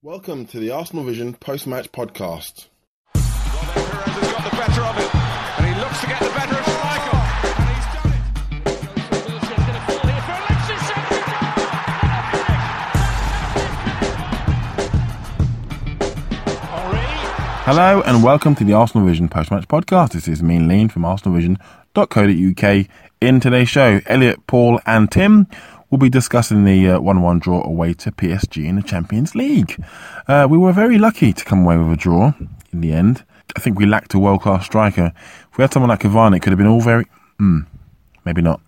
Welcome to the Arsenal Vision post-match podcast. Hello and welcome to the Arsenal Vision post-match podcast. This is me and Lean from arsenalvision.co.uk. In today's show, Elliot, Paul and Tim will be discussing the uh, 1-1 draw away to PSG in the Champions League. Uh, we were very lucky to come away with a draw in the end. I think we lacked a world-class striker. If we had someone like Cavani, it could have been all very... Hmm, maybe not.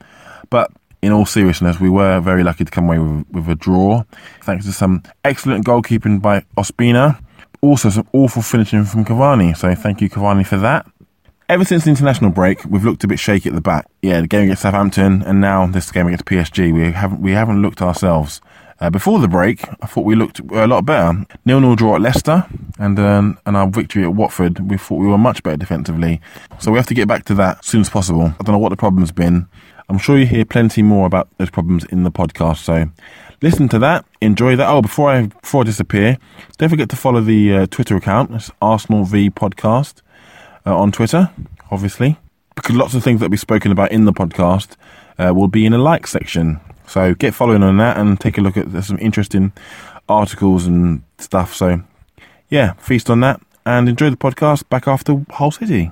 But in all seriousness, we were very lucky to come away with, with a draw, thanks to some excellent goalkeeping by Ospina. Also, some awful finishing from Cavani. So, thank you, Cavani, for that. Ever since the international break, we've looked a bit shaky at the back. Yeah, the game against Southampton, and now this game against PSG. We haven't we haven't looked ourselves. Uh, before the break, I thought we looked a lot better. Nil-nil draw at Leicester, and um, and our victory at Watford. We thought we were much better defensively. So we have to get back to that as soon as possible. I don't know what the problem's been. I'm sure you hear plenty more about those problems in the podcast. So listen to that, enjoy that. Oh, before I before I disappear, don't forget to follow the uh, Twitter account. It's Arsenal V Podcast uh, on Twitter, obviously, because lots of things that we've spoken about in the podcast uh, will be in a like section. So get following on that and take a look at some interesting articles and stuff. So yeah, feast on that and enjoy the podcast. Back after Hull City.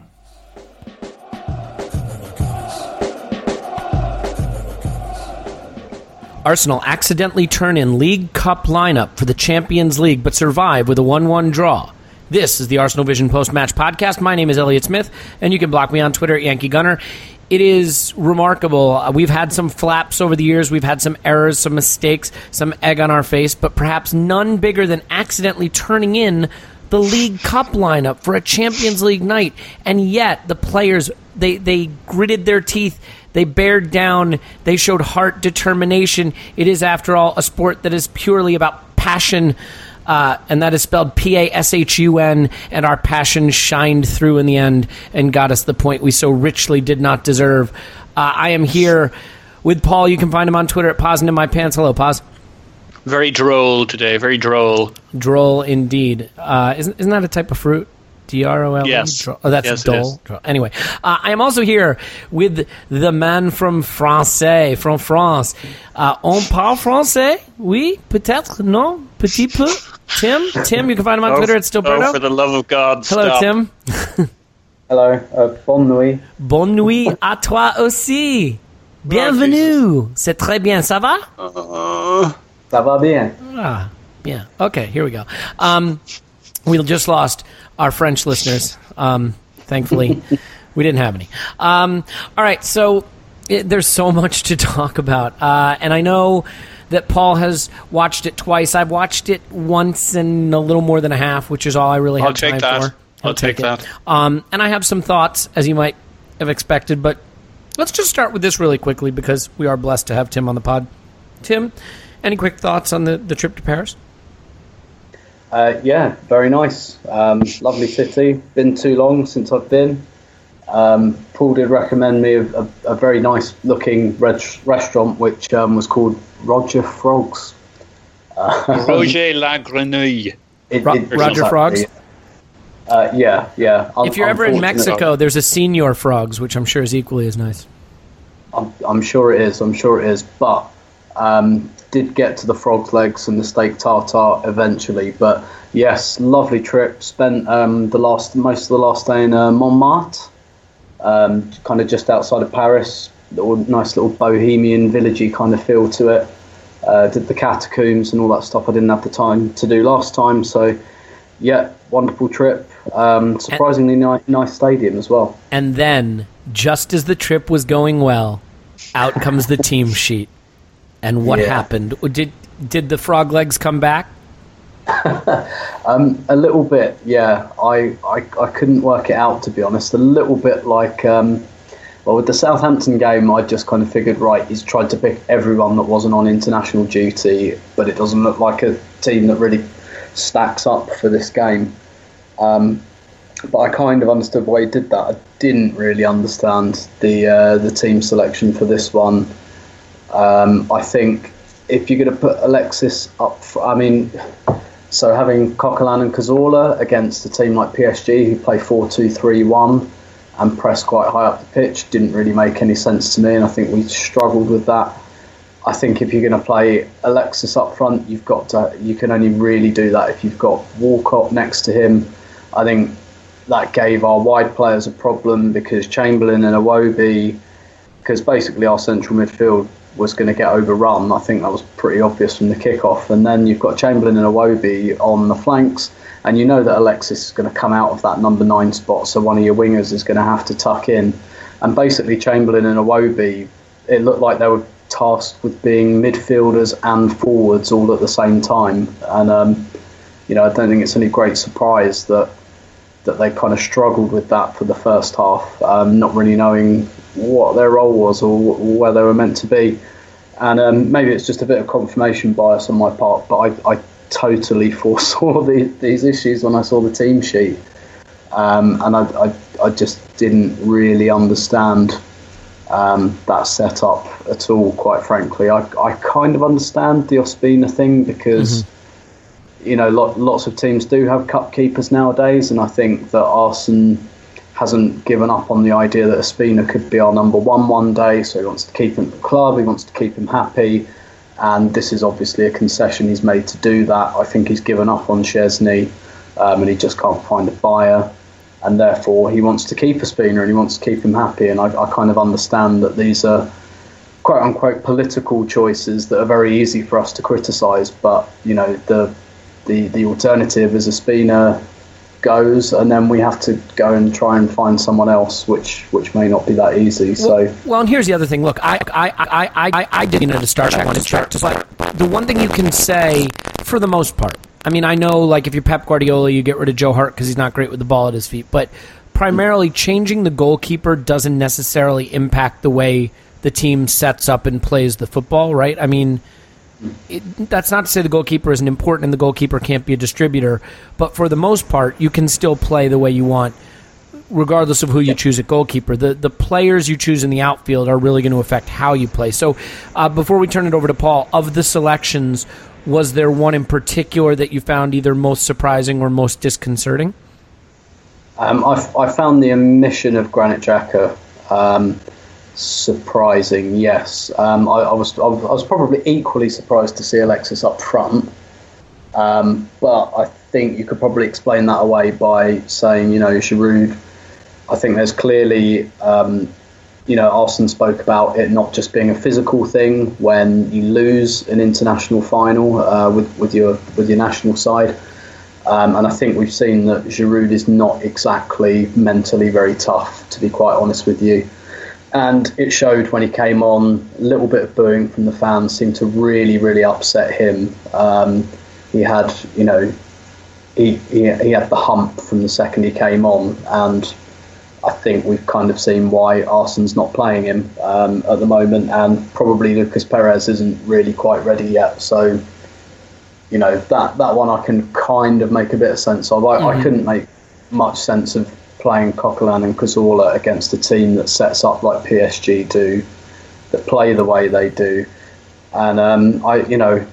Arsenal accidentally turn in League Cup lineup for the Champions League but survive with a 1 1 draw. This is the Arsenal Vision post match podcast. My name is Elliot Smith, and you can block me on Twitter at Yankee Gunner. It is remarkable. Uh, We've had some flaps over the years, we've had some errors, some mistakes, some egg on our face, but perhaps none bigger than accidentally turning in the League Cup lineup for a Champions League night. And yet, the players, they, they gritted their teeth. They bared down. They showed heart, determination. It is, after all, a sport that is purely about passion, uh, and that is spelled P A S H U N. And our passion shined through in the end and got us the point we so richly did not deserve. Uh, I am here with Paul. You can find him on Twitter at Poznan in My Pants. Hello, Pause. Very droll today. Very droll. Droll indeed. Uh, isn't, isn't that a type of fruit? D R O L E? Yes. Dro- Oh, that's Yes, it dole. Dro- Anyway, uh, I am also here with the man from Francais, from France. Uh, on parle français? Oui, peut-être, non, petit peu. Tim? Tim, you can find him on Twitter at Oh, for the love of God, Hello, stop. Tim. Hello, uh, bonne nuit. Bonne nuit à toi aussi. Bienvenue. C'est très bien. Ça va? Ça va bien? Ah, yeah. Okay, here we go. Um, we just lost our French listeners. Um, thankfully, we didn't have any. Um, all right, so it, there's so much to talk about, uh, and I know that Paul has watched it twice. I've watched it once and a little more than a half, which is all I really I'll have take time that. for. I'll take it. that. Um, and I have some thoughts, as you might have expected, but let's just start with this really quickly because we are blessed to have Tim on the pod. Tim, any quick thoughts on the, the trip to Paris? Uh, yeah, very nice. Um, lovely city. Been too long since I've been. Um, Paul did recommend me a, a, a very nice looking red restaurant which um, was called Roger Frogs. Uh, Roger Lagrenouille. it- Ro- it- Roger exactly. Frogs? Uh, yeah, yeah. Un- If you're ever in Mexico, there's a Señor Frog's, which I'm sure is equally as nice. I'm, I'm sure it is. I'm sure it is. But um, did get to the frog's legs and the steak tartare eventually. But yes, lovely trip. Spent um, the last most of the last day in uh, Montmartre, um, kind of just outside of Paris. Little nice little bohemian villagey kind of feel to it. Uh, did the catacombs and all that stuff. I didn't have the time to do last time. So yeah, wonderful trip. Um, surprisingly ni- nice stadium as well. And then, just as the trip was going well, out comes the team sheet. And what Yeah. happened? Did did the frog legs come back? Um, a little bit, yeah. I, I I couldn't work it out to be honest. A little bit like, um, well, with the Southampton game, I just kind of figured, right, he's tried to pick everyone that wasn't on international duty, but it doesn't look like a team that really stacks up for this game. Um, but I kind of understood why he did that. I didn't really understand the uh, the team selection for this one. Um, I think if you're going to put Alexis up, fr- I mean, so having Coquelin and Cazorla against a team like PSG who play 4-2-3-1 and press quite high up the pitch didn't really make any sense to me, and I think we struggled with that. I think if you're going to play Alexis up front, you've got to. You can only really do that if you've got Walcott next to him. I think that gave our wide players a problem because Chamberlain and Iwobi, because basically our central midfield was going to get overrun. I think that was pretty obvious from the kickoff. And then you've got Chamberlain and Iwobi on the flanks, and you know that Alexis is going to come out of that number nine spot, so one of your wingers is going to have to tuck in. And basically, Chamberlain and Iwobi, it looked like they were tasked with being midfielders and forwards all at the same time. And um, you know, I don't think it's any great surprise that that they kind of struggled with that for the first half, um, not really knowing what their role was or where they were meant to be. And um, maybe it's just a bit of confirmation bias on my part, but I, I totally foresaw the, these issues when I saw the team sheet. Um, and I, I, I just didn't really understand um, that setup at all, quite frankly. I, I kind of understand the Ospina thing because you know, lot, lots of teams do have cup keepers nowadays, and I think that Arsenal hasn't given up on the idea that Ospina could be our number one one day. So he wants to keep him at the club, he wants to keep him happy, and this is obviously a concession he's made to do that. I think he's given up on Szczesny, um, and he just can't find a buyer, and therefore he wants to keep Ospina and he wants to keep him happy. And I, I kind of understand that these are quote unquote political choices that are very easy for us to criticise, but you know the the the alternative is Ospina goes, and then we have to go and try and find someone else, which which may not be that easy. So Well, and here's the other thing. Look, I I I I I, didn't at the start. I wanted to but the one thing you can say, for the most part, I mean, I know like if you're Pep Guardiola, you get rid of Joe Hart because he's not great with the ball at his feet, but primarily changing the goalkeeper doesn't necessarily impact the way the team sets up and plays the football, right? I mean. It, that's not to say the goalkeeper isn't important and the goalkeeper can't be a distributor, but for the most part, you can still play the way you want regardless of who you choose at goalkeeper. The the players you choose in the outfield are really going to affect how you play. So, uh, before we turn it over to Paul, of the selections, was there one in particular that you found either most surprising or most disconcerting? um, I, I found the omission of Granit Xhaka. um, surprising. Yes, um, I, I was I was probably equally surprised to see Alexis up front. Um, but I think you could probably explain that away by saying, you know, Giroud. I think there's clearly, um, you know, Arsene spoke about it not just being a physical thing when you lose an international final uh, with with your with your national side. Um, and I think we've seen that Giroud is not exactly mentally very tough, to be quite honest with you. And it showed when he came on. A little bit of booing from the fans seemed to really, really upset him. Um, he had, you know, he, he, he had the hump from the second he came on, and I think we've kind of seen why Arsenal's not playing him um, at the moment, and probably Lucas Perez isn't really quite ready yet. So, you know, that, that one I can kind of make a bit of sense of. I, mm-hmm. I couldn't make much sense of playing Coquelin and Cazorla against a team that sets up like PSG do, that play the way they do. And um, I, you know,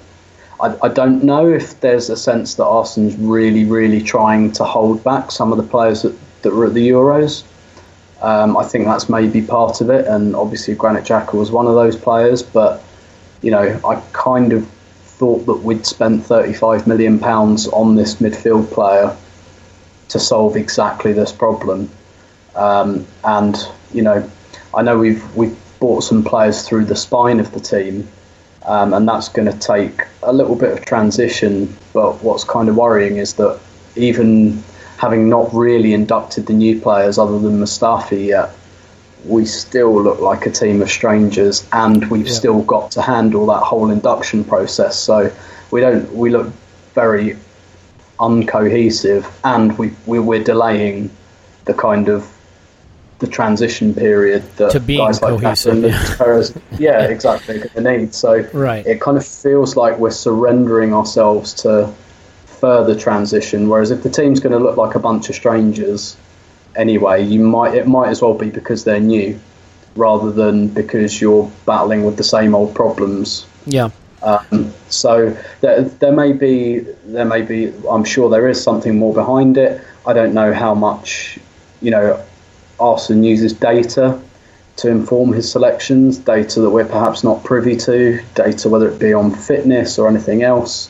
I, I don't know if there's a sense that Arsenal's really, really trying to hold back some of the players that, that were at the Euros. Um, I think that's maybe part of it, and obviously Granit Xhaka was one of those players. But you know, I kind of thought that we'd spent 35 million pounds on this midfield player to solve exactly this problem. Um, and you know, I know we've we've bought some players through the spine of the team, um, and that's going to take a little bit of transition. But what's kind of worrying is that even having not really inducted the new players other than Mustafi yet, we still look like a team of strangers, and we've yeah. still got to handle that whole induction process. So we don't we look very uncohesive, and we, we we're delaying the kind of the transition period that to being guys like cohesive, yeah. Perez, yeah, exactly, the need. So right. it kind of feels like we're surrendering ourselves to further transition. Whereas if the team's going to look like a bunch of strangers anyway, you might it might as well be because they're new, rather than because you're battling with the same old problems. Yeah. Um, so there, there may be there may be I'm sure there is something more behind it. I don't know how much you know Arsene uses data to inform his selections, data that we're perhaps not privy to, data whether it be on fitness or anything else.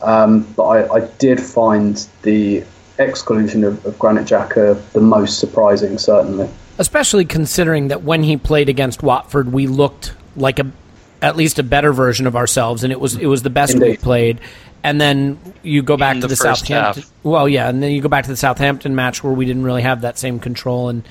Um, but I, I, did find the exclusion of, of Granit Xhaka the most surprising, certainly. Especially considering that when he played against Watford, we looked like a at least a better version of ourselves, and it was it was the best Indeed. we played. And then you go back In to the, the Southampton. Half. Well, yeah, and then you go back to the Southampton match where we didn't really have that same control, and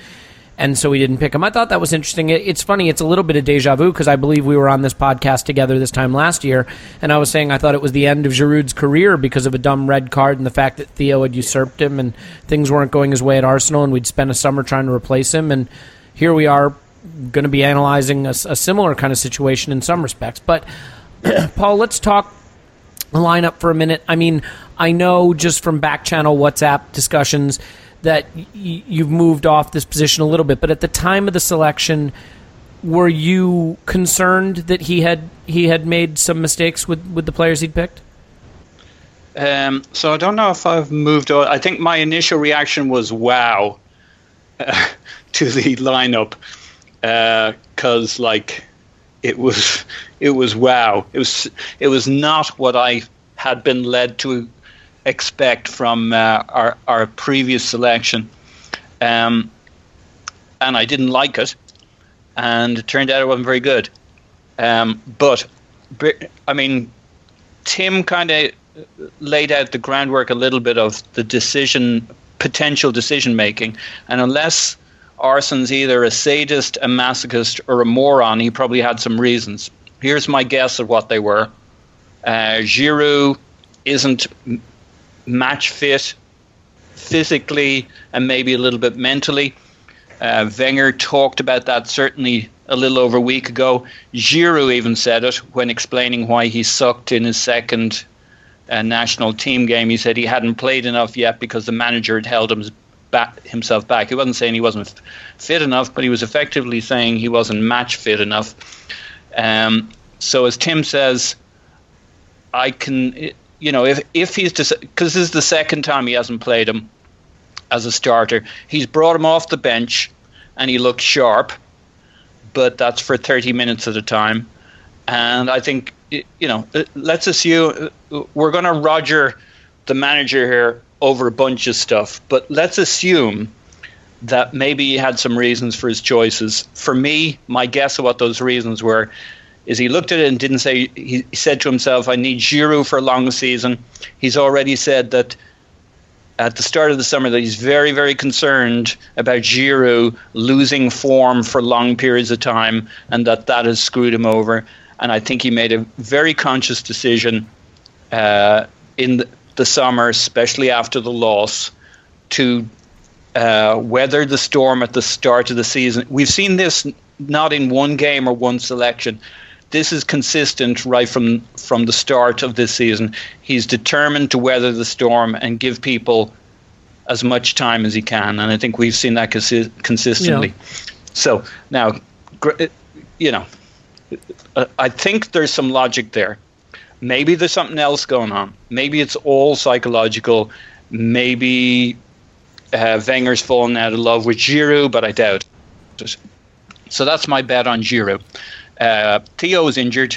and so we didn't pick him. I thought that was interesting. It's funny. It's a little bit of deja vu because I believe we were on this podcast together this time last year, and I was saying I thought it was the end of Giroud's career because of a dumb red card and the fact that Theo had usurped him and things weren't going his way at Arsenal, and we'd spent a summer trying to replace him, and here we are going to be analyzing a, a similar kind of situation in some respects. But Paul, let's talk lineup for a minute. I mean, I know just from back channel WhatsApp discussions that y- you've moved off this position a little bit, but at the time of the selection, were you concerned that he had he had made some mistakes with, with the players he'd picked? Um, so I don't know if I've moved on. I think my initial reaction was wow to the lineup because uh, like it was it was wow. It was it was not what I had been led to expect from uh, our our previous selection. Um, and I didn't like it and it turned out it wasn't very good. Um, but I mean Tim kind of laid out the groundwork a little bit of the decision potential decision making and unless Arsene's either a sadist, a masochist, or a moron. He probably had some reasons. Here's my guess of what they were. Uh, Giroud isn't match fit physically and maybe a little bit mentally. Uh, Wenger talked about that certainly a little over a week ago. Giroud even said it when explaining why he sucked in his second uh, national team game. He said he hadn't played enough yet because the manager had held him back, himself back. He wasn't saying he wasn't fit enough, but he was effectively saying he wasn't match fit enough. Um, so as Tim says, I can, you know, if if he's because this is the second time he hasn't played him as a starter. He's brought him off the bench, and he looked sharp, but that's for thirty minutes at a time. And I think you know, let's assume we're going to Roger the manager here over a bunch of stuff, but let's assume that maybe he had some reasons for his choices. For me, my guess of what those reasons were is he looked at it and didn't say he said to himself, "I need Giroud for a long season." He's already said that at the start of the summer that he's very, very concerned about Giroud losing form for long periods of time and that that has screwed him over. And I think he made a very conscious decision uh, in the, the, summer, especially after the loss, to uh, weather the storm at the start of the season. We've seen this not in one game or one selection this is consistent right from from the start of this season. He's determined to weather the storm and give people as much time as he can, and I think we've seen that consi- consistently. Yeah. So now, you know, I think there's some logic there. Maybe there's something else going on. Maybe it's all psychological. Maybe uh, Wenger's fallen out of love with Giroud, but I doubt it. So that's my bet on Giroud. Uh, Theo is injured,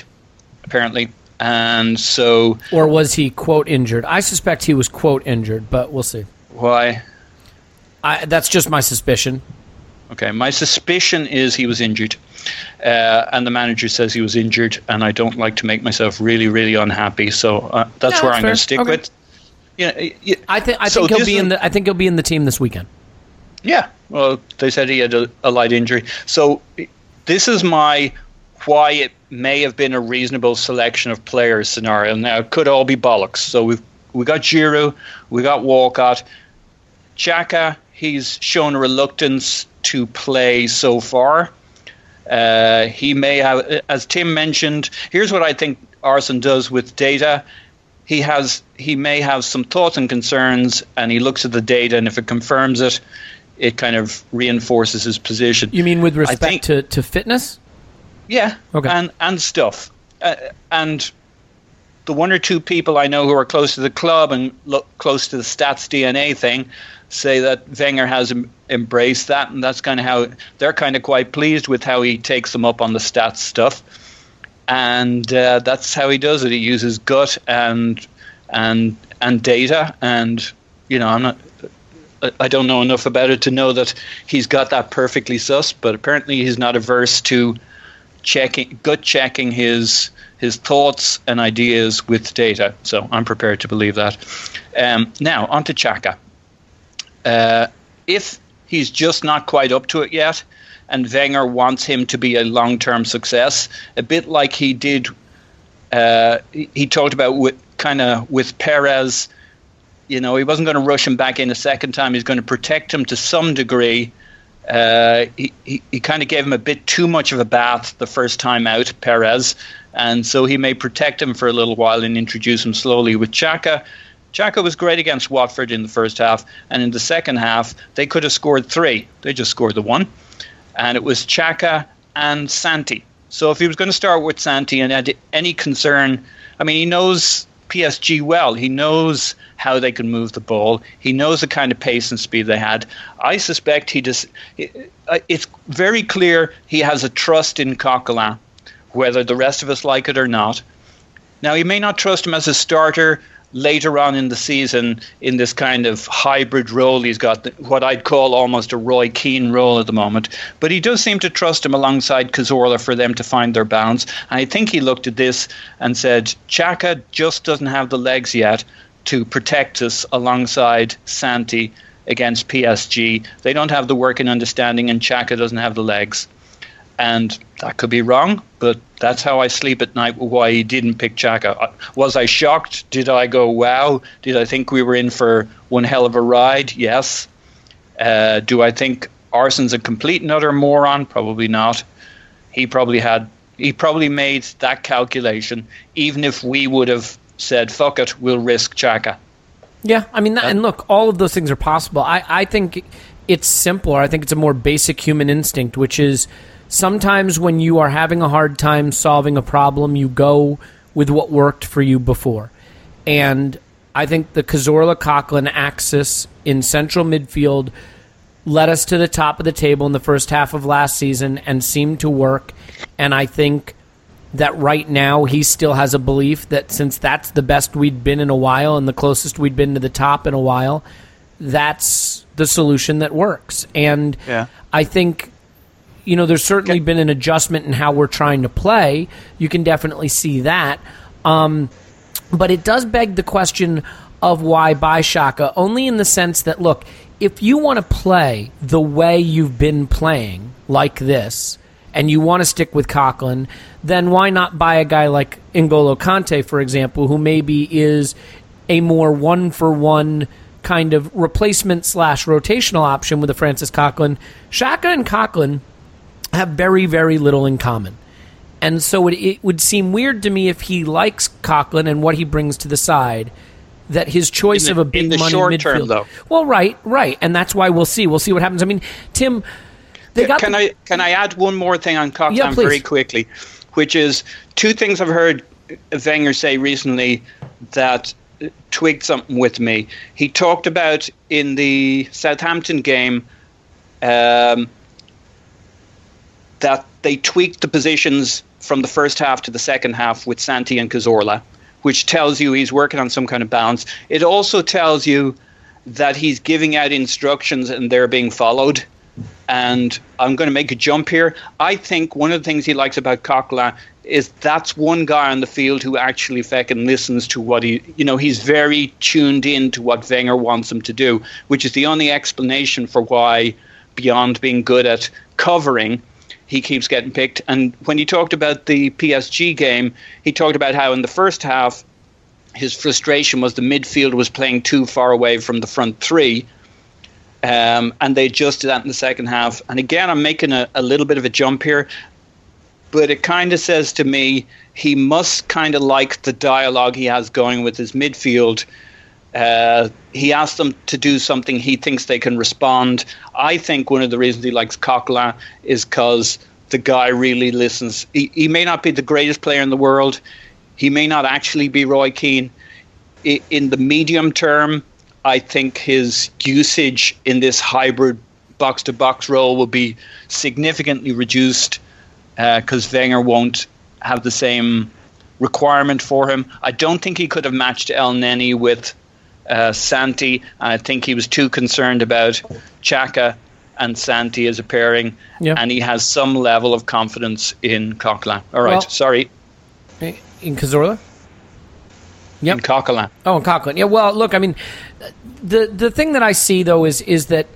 apparently, and so. Or was he quote injured? I suspect he was quote injured, but we'll see. Why? I, that's just my suspicion. Okay, my suspicion is he was injured, uh, and the manager says he was injured, and I don't like to make myself really, really unhappy. So uh, that's no, where that's I'm going to stick okay. with. Yeah, you know, I think I so think he'll be in the I think he'll be in the team this weekend. Yeah, well, they said he had a, a light injury, so this is my why it may have been a reasonable selection of players scenario. Now it could all be bollocks. So we've we got Giroud, we got Walcott, Xhaka. He's shown a reluctance to play so far. Uh, he may have, as Tim mentioned. Here's what I think Arsene does with data. He has he may have some thoughts and concerns, and he looks at the data, and if it confirms it, it kind of reinforces his position. You mean with respect think, to, to fitness? Yeah. Okay. And and stuff. Uh, and the one or two people I know who are close to the club and look close to the stats DNA thing say that Wenger has em- embraced that, and that's kind of how they're kind of quite pleased with how he takes them up on the stats stuff, and uh, that's how he does it. He uses gut and and and data, and you know I'm not. I don't know enough about it to know that he's got that perfectly sus, but apparently he's not averse to checking, gut checking his his thoughts and ideas with data. So I'm prepared to believe that. Um, now on to Xhaka. Uh, if he's just not quite up to it yet, and Wenger wants him to be a long-term success, a bit like he did. Uh, he, talked about with kind of with Perez. You know, he wasn't going to rush him back in a second time. He's going to protect him to some degree uh, he, he, he kind of gave him a bit too much of a bath the first time out, Perez, and so he may protect him for a little while and introduce him slowly. With Xhaka, Xhaka was great against Watford in the first half, and in the second half, they could have scored three. They just scored the one. And it was Xhaka and Santi. So if he was going to start with Santi and had any concern, I mean, he knows PSG well. He knows how they can move the ball. He knows the kind of pace and speed they had. I suspect he just. Uh, it's very clear he has a trust in Coquelin, whether the rest of us like it or not. Now, he may not trust him as a starter later on in the season in this kind of hybrid role. He's got what I'd call almost a Roy Keane role at the moment. But he does seem to trust him alongside Cazorla for them to find their balance. And I think he looked at this and said, Xhaka just doesn't have the legs yet to protect us alongside Santi against PSG. They don't have the working understanding, and Xhaka doesn't have the legs. And that could be wrong, but that's how I sleep at night. Why he didn't pick Xhaka? Uh, was I shocked? Did I go wow? Did I think we were in for one hell of a ride? Yes. Uh, do I think Arsene's a complete and utter moron? Probably not. He probably had. He probably made that calculation, even if we would have said, "Fuck it, we'll risk Xhaka." Yeah, I mean, that, and look, all of those things are possible. I, I think it's simpler. I think it's a more basic human instinct, which is sometimes when you are having a hard time solving a problem, you go with what worked for you before. And I think the Cazorla Coquelin axis in central midfield led us to the top of the table in the first half of last season and seemed to work. And I think that right now he still has a belief that since that's the best we'd been in a while and the closest we'd been to the top in a while, that's the solution that works. And yeah. I think you know, there's certainly been an adjustment in how we're trying to play. You can definitely see that. Um, but it does beg the question of why buy Xhaka, only in the sense that, look, if you want to play the way you've been playing, like this, and you want to stick with Coquelin, then why not buy a guy like N'Golo Kante, for example, who maybe is a more one for one kind of replacement slash rotational option with a Francis Coquelin. Xhaka and Coquelin have very, very little in common. And so it, it would seem weird to me if he likes Coquelin and what he brings to the side that his choice In of a big in the money short midfield. term, though. Well, right, right, and that's why we'll see. We'll see what happens. I mean, Tim, they got can the- I can I add one more thing on Coquelin Yeah, very quickly, which is two things I've heard Wenger say recently that twigged something with me. He talked about in the Southampton game um, that they tweaked the positions from the first half to the second half with Santi and Cazorla, which tells you he's working on some kind of balance. It also tells you that he's giving out instructions and they're being followed. And I'm going to make a jump here. I think one of the things he likes about Coquelin is that's one guy on the field who actually fucking listens to what he, you know, he's very tuned in to what Wenger wants him to do, which is the only explanation for why, beyond being good at covering, he keeps getting picked. And when he talked about the PSG game, he talked about how in the first half, his frustration was the midfield was playing too far away from the front three. Um, and they adjusted that in the second half. And again, I'm making a, a little bit of a jump here, but it kind of says to me he must kind of like the dialogue he has going with his midfield. Uh, he asked them to do something he thinks they can respond. I think one of the reasons he likes Coquelin is because the guy really listens. He, he may not be the greatest player in the world. He may not actually be Roy Keane. I, in the medium term, I think his usage in this hybrid box to box role will be significantly reduced because Wenger won't have the same requirement for him. I don't think he could have matched Elneny with uh, Santi. I think he was too concerned about Xhaka and Santi as a pairing, Yeah. and he has some level of confidence in Coquelin. All right, Well- sorry, in Cazorla. in Coquelin. Oh, and Coquelin. Yeah. Well, look. I mean, the the thing that I see though is is that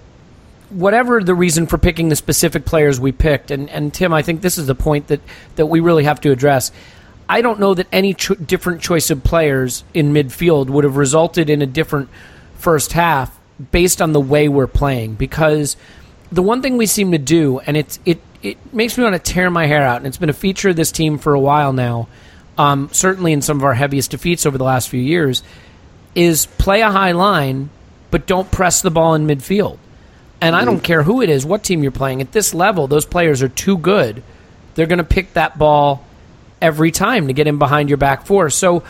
whatever the reason for picking the specific players we picked, and and Tim, I think this is the point that that we really have to address. I don't know that any cho- different choice of players in midfield would have resulted in a different first half based on the way we're playing. Because the one thing we seem to do and it's it it makes me want to tear my hair out and it's been a feature of this team for a while now um, certainly in some of our heaviest defeats over the last few years is play a high line but don't press the ball in midfield. And I don't care who it is what team you're playing at this level those players are too good. They're going to pick that ball every time to get in behind your back four so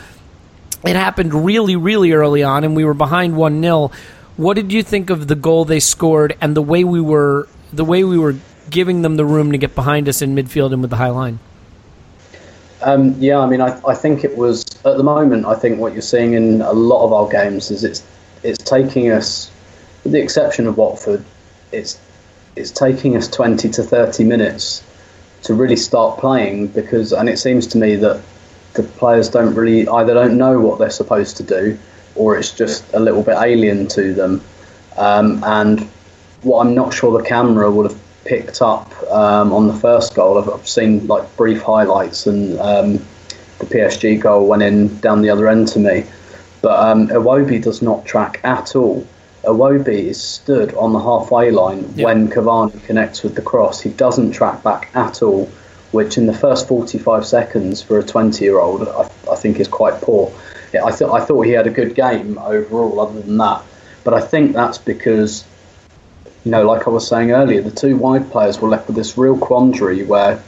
it happened really, really early on, and we were behind one 0 What did you think of the goal they scored and the way we were the way we were giving them the room to get behind us in midfield and with the high line? Um, yeah, I mean, I, I think it was at the moment. I think what you're seeing in a lot of our games is it's it's taking us, with the exception of Watford, it's it's taking us 20 to 30 minutes to really start playing because, and it seems to me that the players don't really either don't know what they're supposed to do, or it's just a little bit alien to them. Um, and what I'm not sure the camera would have picked up um, on the first goal. I've, I've seen like brief highlights, and um, the PSG goal went in down the other end to me. But um, Iwobi does not track at all. Iwobi is stood on the halfway line when Cavani connects with the cross. He doesn't track back at all, which in the first 45 seconds for a 20 year old, I, I think is quite poor. Yeah, I, th- I thought he had a good game overall, other than that. But I think that's because you know, like I was saying earlier, the two wide players were left with this real quandary where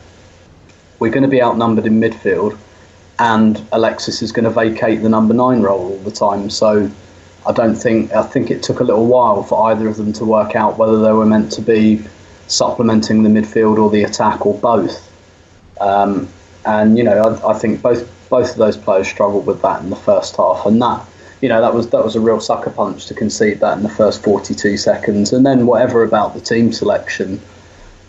we're going to be outnumbered in midfield, and Alexis is going to vacate the number nine role all the time. So I don't think I think it took a little while for either of them to work out whether they were meant to be supplementing the midfield or the attack or both. Um, and you know, I, I think both both of those players struggled with that in the first half, and that you know that was that was a real sucker punch to concede that in the first 42 seconds, and then whatever about the team selection.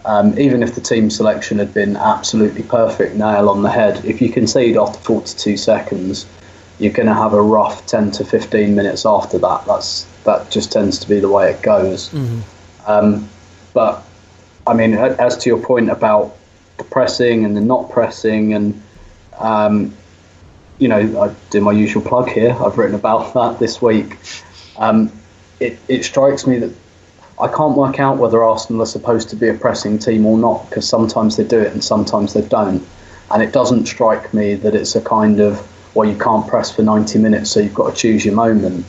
Um, even if the team selection had been absolutely perfect, nail on the head, if you concede after 42 seconds, you're going to have a rough 10 to 15 minutes after that. That's that just tends to be the way it goes. Um, but I mean, as to your point about the pressing and the not pressing, and um, you know, I do my usual plug here. I've written about that this week. Um, it, it strikes me that I can't work out whether Arsenal are supposed to be a pressing team or not because sometimes they do it and sometimes they don't. And it doesn't strike me that it's a kind of well, you can't press for 90 minutes, so you've got to choose your moment.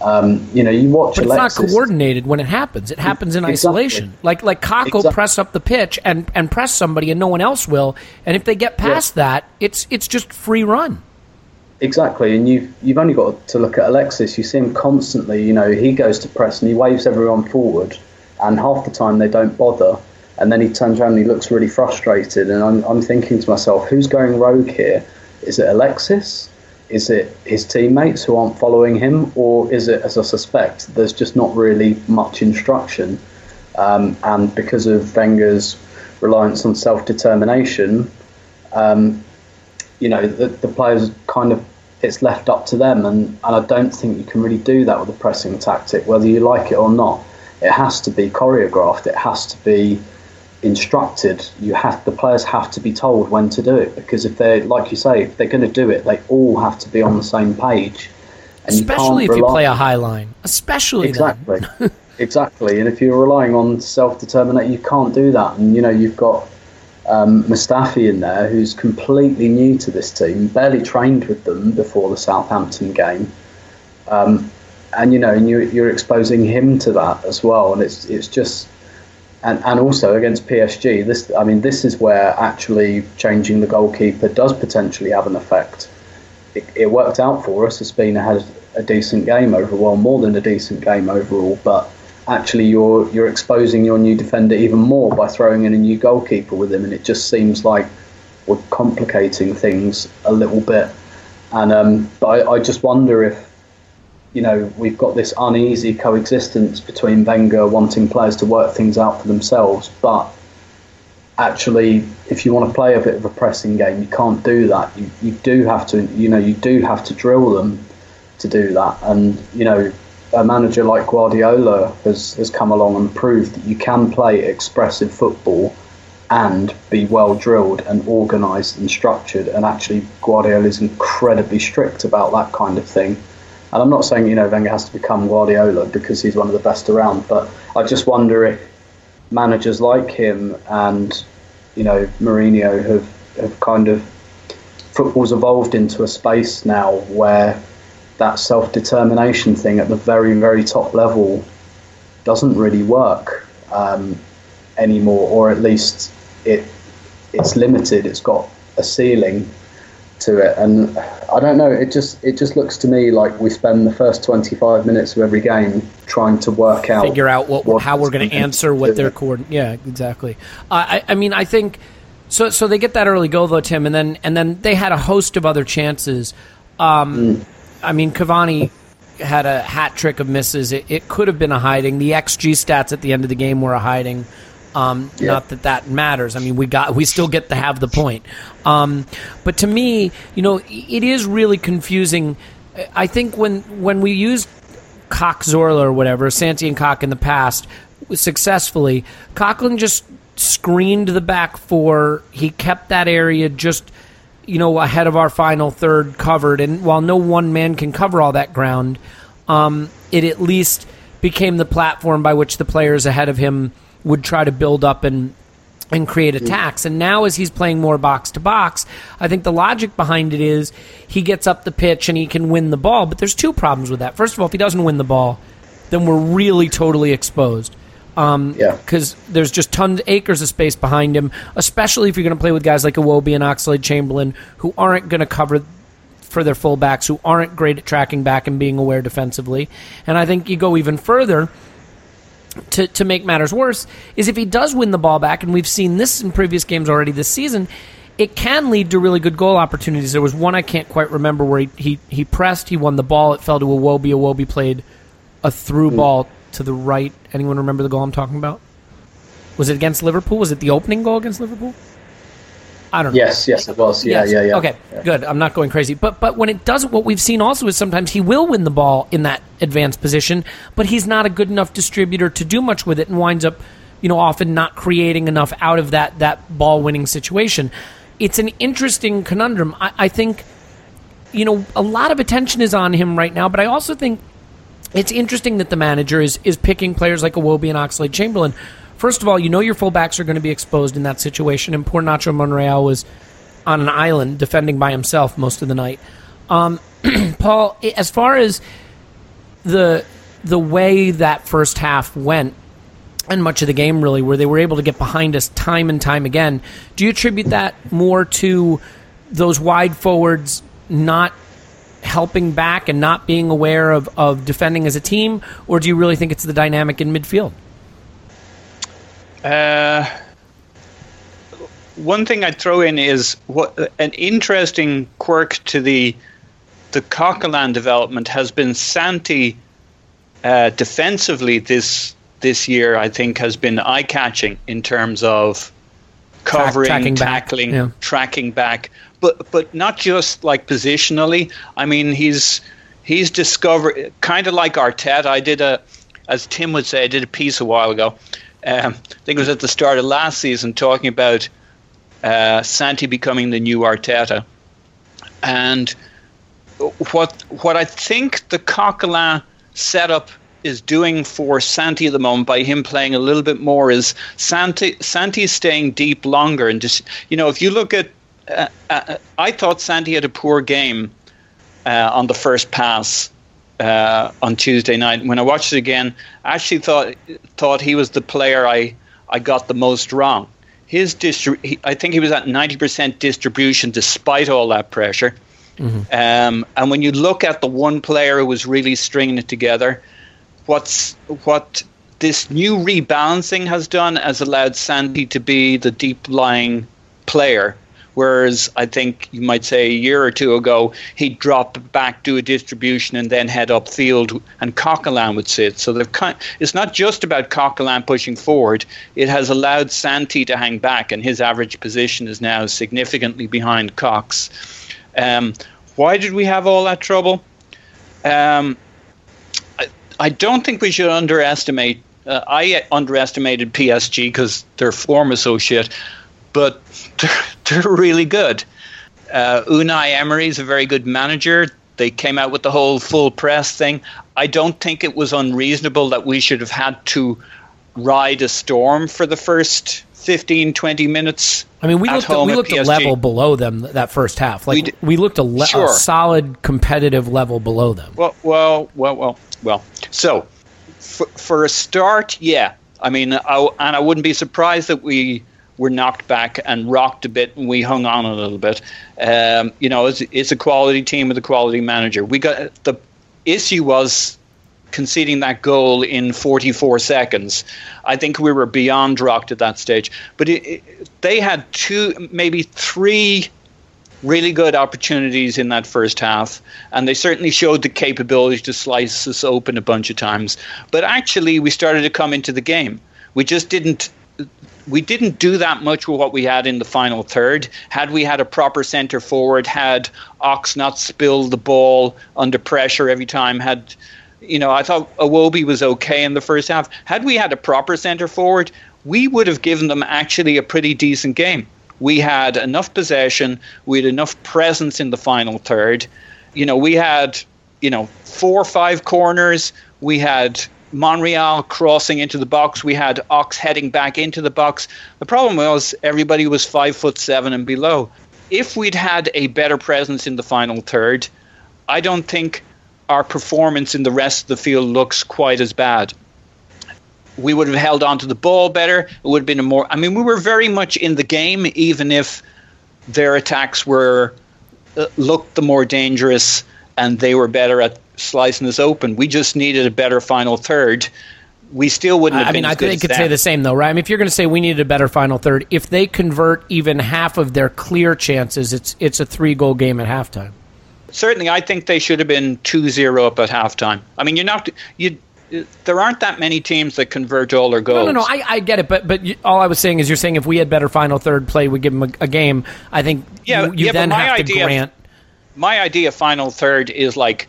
Um, you know, you watch But it's Alexis. not coordinated when it happens. It happens in Exactly. isolation. Like like Cockle Exact- press up the pitch and, and press somebody and no one else will. And if they get past that, it's it's just free run. Exactly, and you've you've only got to look at Alexis. You see him constantly. You know, he goes to press and he waves everyone forward, and half the time they don't bother. And then he turns around and he looks really frustrated. And I'm I'm thinking to myself, who's going rogue here? Is it Alexis? Is it his teammates who aren't following him, or is it, as I suspect, there's just not really much instruction? Um, and because of Wenger's reliance on self determination, um, you know, the, the players kind of it's left up to them, and, and I don't think you can really do that with a pressing tactic, whether you like it or not. It has to be choreographed. It has to be instructed. You have the players have to be told when to do it because if they're like you say, if they're going to do it, they all have to be on the same page. Especially if you play a high line. Especially. Exactly. exactly. And if you're relying on self determination, you can't do that. And, you know, you've got um, Mustafi in there who's completely new to this team, barely trained with them before the Southampton game. Um, and, you know, and you're, you're exposing him to that as well. And it's, it's just. And, and also against PSG, this I mean, this is where actually changing the goalkeeper does potentially have an effect it, it worked out for us. Ospina had a decent game overall, more than a decent game overall. But actually, you're you're exposing your new defender even more by throwing in a new goalkeeper with him, and it just seems like we're complicating things a little bit. And um, but I, I just wonder if you know we've got this uneasy coexistence between Wenger wanting players to work things out for themselves, but actually, if you want to play a bit of a pressing game, you can't do that. You, you do have to, you know, you do have to drill them to do that. And you know, a manager like Guardiola has has come along and proved that you can play expressive football and be well drilled and organised and structured. And actually, Guardiola is incredibly strict about that kind of thing. And I'm not saying you know Wenger has to become Guardiola because he's one of the best around, but I just wonder if managers like him and you know Mourinho have have kind of football's evolved into a space now where that self determination thing at the very very top level doesn't really work um, anymore, or at least it it's limited. It's got a ceiling to it, and I don't know. It just it just looks to me like we spend the first twenty five minutes of every game trying to work out figure out what, how we're going to answer what their cord. Yeah, exactly. I, I mean, I think so. So they get that early goal though, Tim, and then and then they had a host of other chances. Um, I mean, Cavani had a hat trick of misses. It, it could have been a hiding. The xG stats at the end of the game were a hiding. Um, Yeah. Not that that matters. I mean, we got we still get to have the point. Um, but to me, you know, it is really confusing. I think when when we use Cock Zorla or whatever, Santi and Cock in the past successfully, Coquelin just screened the back four. He kept that area just, you know, ahead of our final third covered. And while no one man can cover all that ground, um, it at least became the platform by which the players ahead of him would try to build up and and create attacks. And now, as he's playing more box to box, I think the logic behind it is he gets up the pitch and he can win the ball. But there's two problems with that. First of all, if he doesn't win the ball, then we're really totally exposed. Um, Yeah. Because there's just tons, acres of space behind him, especially if you're going to play with guys like Iwobi and Oxlade Chamberlain, who aren't going to cover for their fullbacks, who aren't great at tracking back and being aware defensively. And I think you go even further to, to make matters worse is if he does win the ball back, and we've seen this in previous games already this season, it can lead to really good goal opportunities. There was one I can't quite remember where he, he, he pressed, he won the ball, it fell to Iwobi. Iwobi played a through mm. ball to the right. Anyone remember the goal I'm talking about? Was it against Liverpool? Was it the opening goal against Liverpool? I don't know. Yes, yes, it was. Yeah, Yes. yeah, yeah. Okay, Yeah. good. I'm not going crazy. But but when it doesn't, what we've seen also is sometimes he will win the ball in that advanced position, but he's not a good enough distributor to do much with it, and winds up, you know, often not creating enough out of that that ball winning situation. It's an interesting conundrum. I, I think, you know, a lot of attention is on him right now, but I also think it's interesting that the manager is is picking players like Iwobi and Oxlade Chamberlain. First of all, you know your fullbacks are going to be exposed in that situation, and poor Nacho Monreal was on an island defending by himself most of the night. Um, Paul, as far as the the way that first half went, and much of the game really, where they were able to get behind us time and time again, do you attribute that more to those wide forwards not helping back and not being aware of, of defending as a team, or do you really think it's the dynamic in midfield? Uh, one thing I'd throw in is what an interesting quirk to the the Coquelin development has been Santi uh, defensively this this year. I think has been eye catching in terms of covering, tracking back, tackling, yeah. tracking back, but but not just like positionally. I mean, he's he's discovered kind of like Arteta. I did a, as Tim would say, I did a piece a while ago. Um, I think it was at the start of last season talking about uh, Santi becoming the new Arteta, and what what I think the Coquelin setup is doing for Santi at the moment by him playing a little bit more is Santi is staying deep longer. And just you know if you look at uh, uh, I thought Santi had a poor game uh, on the first pass uh, on Tuesday night. When I watched it again, I actually thought thought he was the player I I got the most wrong. His distri- he, I think he was at ninety percent distribution despite all that pressure. Um, and when you look at the one player who was really stringing it together, what's what this new rebalancing has done has allowed Santi to be the deep lying player. Whereas I think you might say a year or two ago, he'd drop back, do a distribution, and then head upfield, and Coquelin would sit. So they've kind, it's not just about Coquelin pushing forward, it has allowed Santi to hang back, and his average position is now significantly behind Cox. Um, why did we have all that trouble? Um, I, I don't think we should underestimate. Uh, I underestimated PSG because their form is so shit, but they're, they're really good. Uh, Unai Emery is a very good manager. They came out with the whole full press thing. I don't think it was unreasonable that we should have had to ride a storm for the first 15, 20 minutes. I mean, we at looked at, we at looked a level below them that first half. Like We we, looked a, le- a solid competitive level below them. Well, well, well, well, well. So, for, for a start, yeah. I mean, I, and I wouldn't be surprised that we were knocked back and rocked a bit, and we hung on a little bit. Um, you know, it's, it's a quality team with a quality manager. We got the issue was conceding that goal in 44 seconds. I think we were beyond rocked at that stage. But it, it, they had two, maybe three really good opportunities in that first half, and they certainly showed the capability to slice us open a bunch of times. But actually, we started to come into the game. We just didn't. We didn't do that much with what we had in the final third. Had we had a proper centre forward, had Ox not spilled the ball under pressure every time, had you know, I thought Iwobi was okay in the first half. Had we had a proper centre forward, we would have given them actually a pretty decent game. We had enough possession, we had enough presence in the final third. You know, we had, you know, four or five corners. We had Monreal crossing into the box. We had Ox heading back into the box. The problem was everybody was five foot seven and below. If we'd had a better presence in the final third, I don't think our performance in the rest of the field looks quite as bad. We would have held on to the ball better. It would have been a more. I mean, we were very much in the game, even if their attacks were uh, looked the more dangerous and they were better at slicing us open. We just needed a better final third. We still wouldn't have I been mean, I think could say the same though, right? I mean, if you're going to say we needed a better final third, if they convert even half of their clear chances, it's it's a three goal game at halftime. certainly I think they should have been 2-0 up at halftime. I mean, you're not you there aren't that many teams that convert all their goals. No, no, no. I, I get it, but but you, all I was saying is you're saying if we had better final third play, we'd give them a, a game. I think Yeah, you, you yeah, then have to idea- grant. My idea of final third is like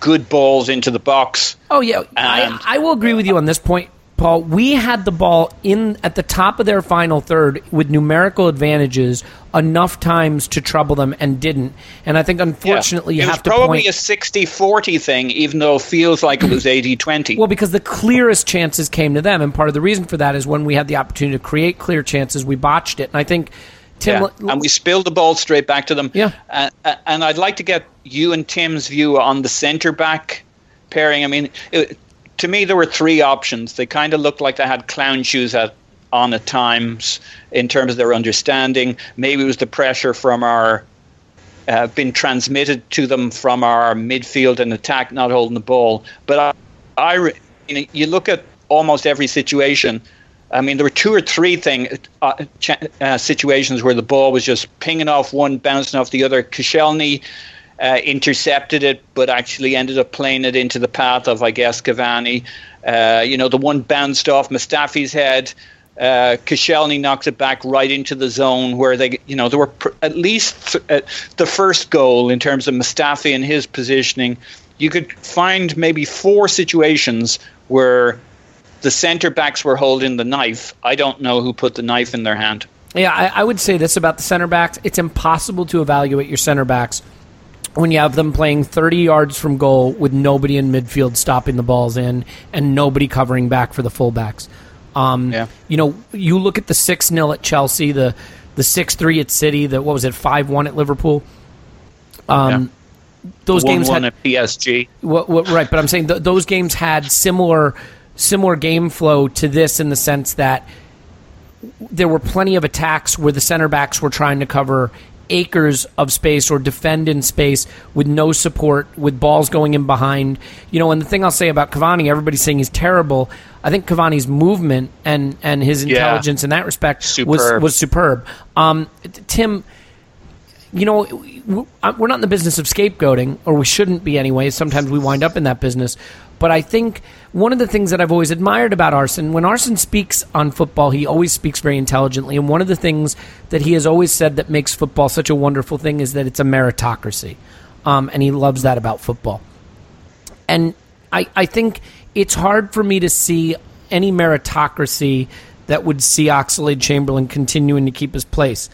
good balls into the box. Oh yeah, I, I will agree with you on this point, Paul. We had the ball in at the top of their final third with numerical advantages enough times to trouble them and didn't. And I think unfortunately Yeah. you have to probably point. a 60-40 thing, even though it feels like it was 80-20. Well, because the clearest chances came to them, and part of the reason for that is when we had the opportunity to create clear chances, we botched it. And I think Tim, Yeah, and we spilled the ball straight back to them. Yeah. Uh, and I'd like to get you and Tim's view on the centre back pairing. I mean, it, to me, there were three options. They kind of looked like they had clown shoes at, on at times in terms of their understanding. Maybe it was the pressure from our. Uh, been transmitted to them from our midfield and attack not holding the ball. But I, I you, know, you look at almost every situation. I mean, there were two or three thing uh, uh, situations where the ball was just pinging off one, bouncing off the other. Koscielny uh, intercepted it, but actually ended up playing it into the path of, I guess, Cavani. Uh, you know, the one bounced off Mustafi's head. Uh, knocks it back right into the zone where they, you know, there were pr- at least th- uh, the first goal in terms of Mustafi and his positioning. You could find maybe four situations where the centre backs were holding the knife. I don't know who put the knife in their hand. Yeah, I, I would say this about the center backs. It's impossible to evaluate your center backs when you have them playing 30 yards from goal with nobody in midfield stopping the balls in and nobody covering back for the fullbacks. Um, Yeah. You know, you look at the 6 0 at Chelsea, the the 6 3 at City, the what was it, 5 1 at Liverpool? Um, Those One games one had at PSG. Well, well, right, but I'm saying th- those games had similar similar game flow to this in the sense that there were plenty of attacks where the center backs were trying to cover acres of space or defend in space with no support, with balls going in behind. You know, and the thing I'll say about Cavani, everybody's saying he's terrible. I think Cavani's movement and and his Yeah. intelligence in that respect was Superb. was superb. Um, Tim, you know, we're not in the business of scapegoating, or we shouldn't be anyway. Sometimes we wind up in that business. But I think one of the things that I've always admired about Arsene, when Arsene speaks on football, he always speaks very intelligently. And one of the things that he has always said that makes football such a wonderful thing is that it's a meritocracy. Um, and he loves that about football. And I, I think it's hard for me to see any meritocracy that would see Oxlade Chamberlain continuing to keep his place.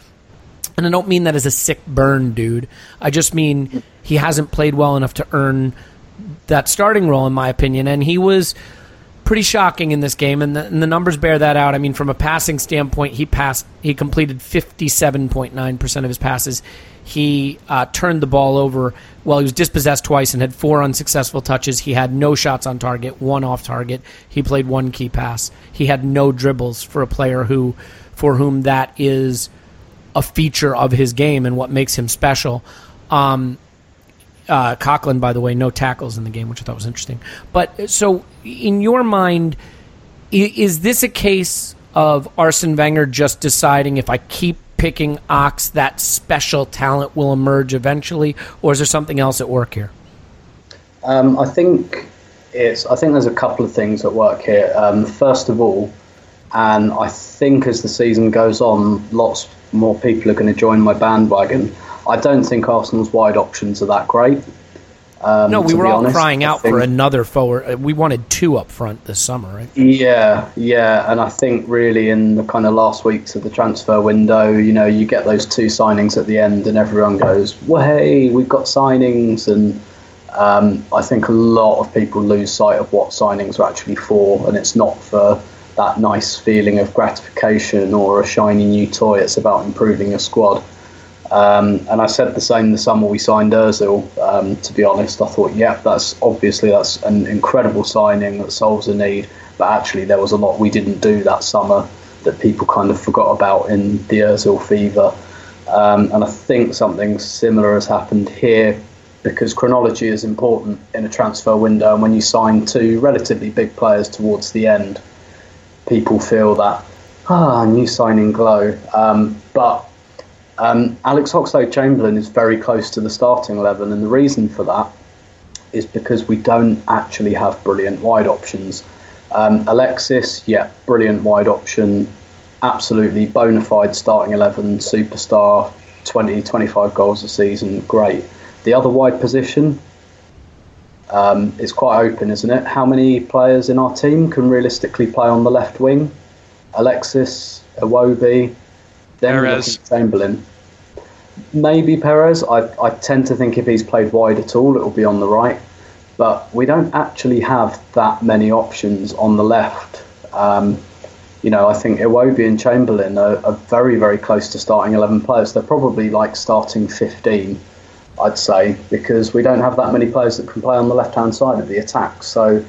And I don't mean that as a sick burn, dude. I just mean he hasn't played well enough to earn that starting role, in my opinion. And he was pretty shocking in this game, and the, and the numbers bear that out. I mean, from a passing standpoint, he passed, he completed fifty-seven point nine percent of his passes. He uh, turned the ball over. Well, he was dispossessed twice and had four unsuccessful touches. He had no shots on target, one off target. He played one key pass. He had no dribbles for a player who, for whom that is a feature of his game and what makes him special. Um, uh, by the way, no tackles in the game, which I thought was interesting. But so, in your mind, is this a case of Arsene Wenger just deciding if I keep picking Ox, that special talent will emerge eventually, or is there something else at work here? Um, I think it's. I think there's a couple of things at work here. Um, first of all, and I think as the season goes on, lots more people are going to join my bandwagon. I don't think Arsenal's wide options are that great. Um, No, we were all honest. crying out for another forward. Uh, We wanted two up front this summer, right? Yeah, yeah, and I think really in the kind of last weeks of the transfer window, you know, you get those two signings at the end, and everyone goes, "Well, hey, we've got signings," and um, I think a lot of people lose sight of what signings are actually for, and it's not for that nice feeling of gratification or a shiny new toy. It's about improving your squad. Um, and I said the same the summer we signed Özil. Um, to be honest, I thought, yeah, that's obviously that's an incredible signing that solves a need. But actually, there was a lot we didn't do that summer that people kind of forgot about in the Özil fever. Um, and I think something similar has happened here because chronology is important in a transfer window. And when you sign two relatively big players towards the end, people feel that ah, new signing glow. Um, but um, Alex Oxlade Chamberlain is very close to the starting eleven, and the reason for that is because we don't actually have brilliant wide options. Um, Alexis, yeah, brilliant wide option, absolutely bona fide starting 11, superstar, 20, 25 goals a season, great. The other wide position um, is quite open, isn't it? How many players in our team can realistically play on the left wing? Alexis, Iwobi, then Perez. Chamberlain. Maybe Perez. I, I tend to think if he's played wide at all, it'll be on the right. But we don't actually have that many options on the left. Um, you know, I think Iwobi and Chamberlain are, are very, very close to starting 11 players. They're probably like starting 15, I'd say, because we don't have that many players that can play on the left hand side of the attack. So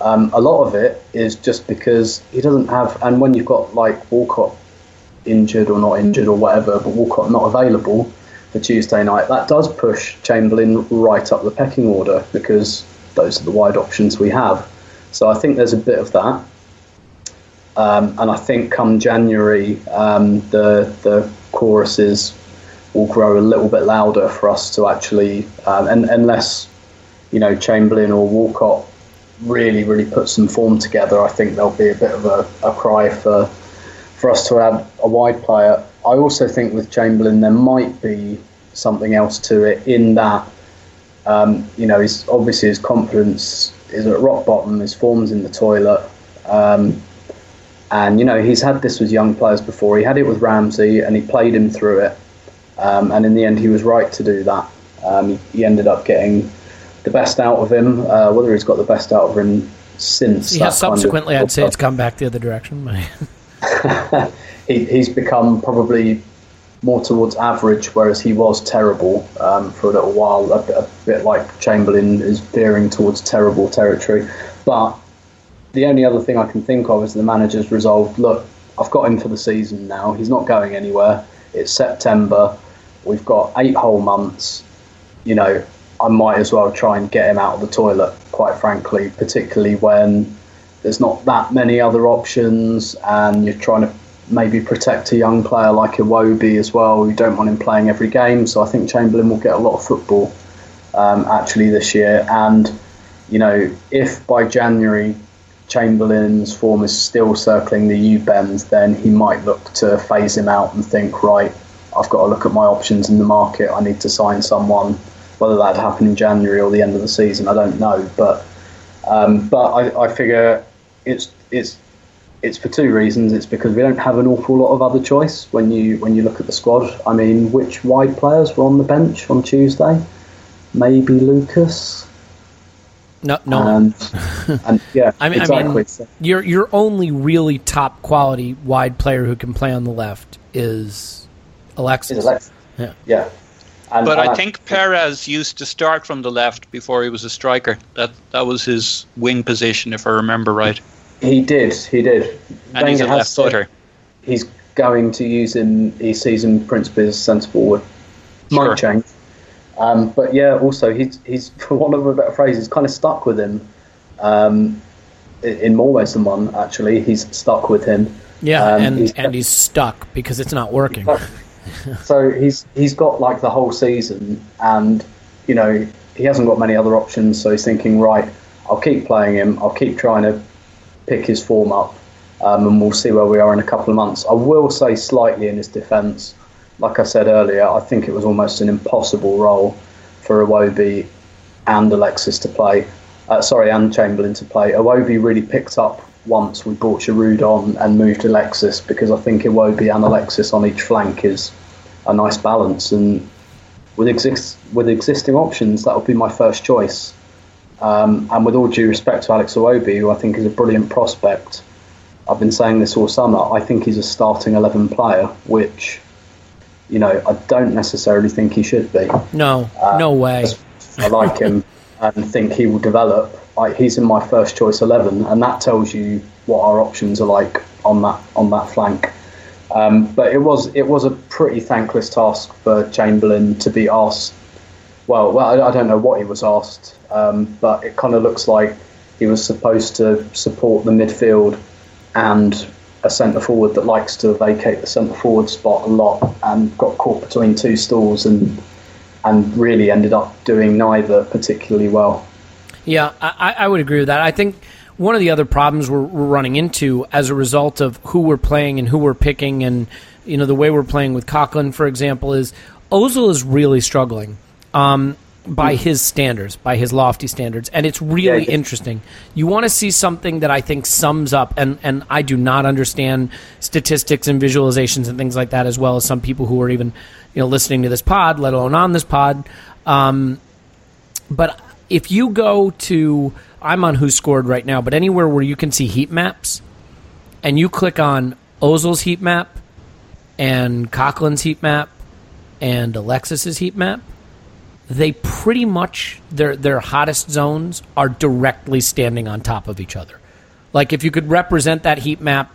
um, a lot of it is just because he doesn't have, and when you've got like Walcott injured or not injured or whatever, but Walcott not available for Tuesday night, that does push Chamberlain right up the pecking order because those are the wide options we have. So I think there's a bit of that. Um, and I think come January, um, the the choruses will grow a little bit louder for us to actually, um, and unless you know Chamberlain or Walcott really really put some form together, I think there'll be a bit of a, a cry for for us to add a wide player. I also think with Chamberlain there might be something else to it in that um, you know his obviously his confidence is at rock bottom, his form's in the toilet. Um, and you know he's had this with young players before. He had it with Ramsey, and he played him through it. Um, and in the end, he was right to do that. Um, he, ended up getting the best out of him. Uh, whether he's got the best out of him since, Yeah, that kind of- subsequently, I'd say it's come back the other direction. he, he's become probably more towards average, whereas he was terrible um, for a little while. A, bit- a bit like Chamberlain is veering towards terrible territory. But the only other thing I can think of is the manager's resolved. Look, I've got him for the season now. He's not going anywhere. It's September. We've got eight whole months. You know, I might as well try and get him out of the toilet. Quite frankly, particularly when there's not that many other options, and you're trying to maybe protect a young player like Iwobi as well. You don't want him playing every game, so I think Chamberlain will get a lot of football um, actually this year. And you know, if by January Chamberlain's form is still circling the U bend, then he might look to phase him out and think, right, I've got to look at my options in the market. I need to sign someone. Whether that happen in January or the end of the season, I don't know. But um, but I, I figure it's it's it's for two reasons. It's because we don't have an awful lot of other choice when you when you look at the squad. I mean, which wide players were on the bench on Tuesday? Maybe Lucas. No, no. And, and yeah, I mean, exactly. I mean, your your only really top quality wide player who can play on the left is Alexis. Is Alex- Yeah. yeah. And, But and I think Perez used to start from the left before he was a striker. That that was his wing position, if I remember right. he did. He did. And he's a left footer. He's going to use him. He sees him principally as centre forward. Sure. Might change. Um, but yeah, also he's he's for want of a better phrase, he's kind of stuck with him. Um, in more ways than one, actually, he's stuck with him. Yeah, Um, and he's- and he's stuck because it's not working. So he's he's got like the whole season, and you know he hasn't got many other options. So he's thinking, right, I'll keep playing him. I'll keep trying to pick his form up, um, and we'll see where we are in a couple of months. I will say slightly in his defence, like I said earlier, I think it was almost an impossible role for Iwobi and Alexis to play. Uh, sorry, and Chamberlain to play. Iwobi really picked up once we brought Giroud on and moved Alexis because I think Iwobi and Alexis on each flank is a nice balance. And with exist with existing options, that would be my first choice. Um, and with all due respect to Alex Iwobi, who I think is a brilliant prospect, I've been saying this all summer. I think he's a starting eleven player, which you know I don't necessarily think he should be. No, Uh, no way. I like him and think he will develop. I, he's in my first choice eleven, and that tells you what our options are like on that on that flank. Um, but it was it was a pretty thankless task for Chamberlain to be asked. Well, well, I, I don't know what he was asked, um, but it kind of looks like he was supposed to support the midfield and a centre forward that likes to vacate the centre forward spot a lot and got caught between two stools and and really ended up doing neither particularly well. Yeah, I, I would agree with that. I think one of the other problems we're, we're running into as a result of who we're playing and who we're picking, and you know the way we're playing with Coquelin, for example, is Ozil is really struggling. Um, by his standards, by his lofty standards, and it's really Yeah. interesting. You want to see something that I think sums up, and and I do not understand statistics and visualizations and things like that, as well as some people who are even you know listening to this pod, let alone on this pod. Um, but if you go to, I'm on Who Scored right now, but anywhere where you can see heat maps, and you click on Ozil's heat map, and Coquelin's heat map, and Alexis's heat map, they pretty much their their hottest zones are directly standing on top of each other. Like if you could represent that heat map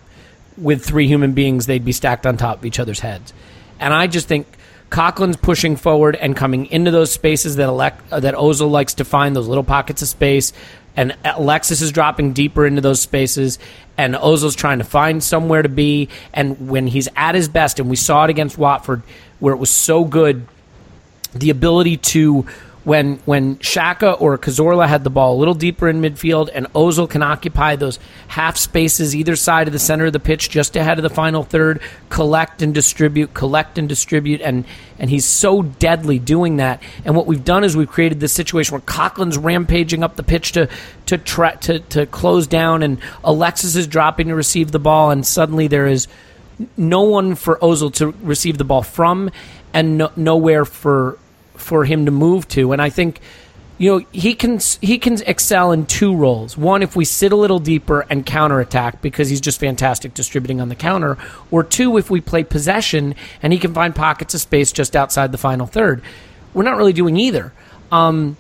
with three human beings, they'd be stacked on top of each other's heads. And I just think Coquelin's pushing forward and coming into those spaces that uh, that Ozil likes to find, those little pockets of space. And Alexis is dropping deeper into those spaces, and Ozil's trying to find somewhere to be. And when he's at his best, and we saw it against Watford, where it was so good the ability to when when Xhaka or Cazorla had the ball a little deeper in midfield and Ozil can occupy those half spaces either side of the center of the pitch just ahead of the final third, collect and distribute, collect and distribute, and and he's so deadly doing that. And what we've done is we've created this situation where Coquelin's rampaging up the pitch to to try to, to close down and Alexis is dropping to receive the ball and suddenly there is no one for Ozil to receive the ball from, and no, nowhere for for him to move to. And I think, you know, he can he can excel in two roles. One, if we sit a little deeper and counterattack because he's just fantastic distributing on the counter, or two, if we play possession and he can find pockets of space just outside the final third. We're not really doing either. Um,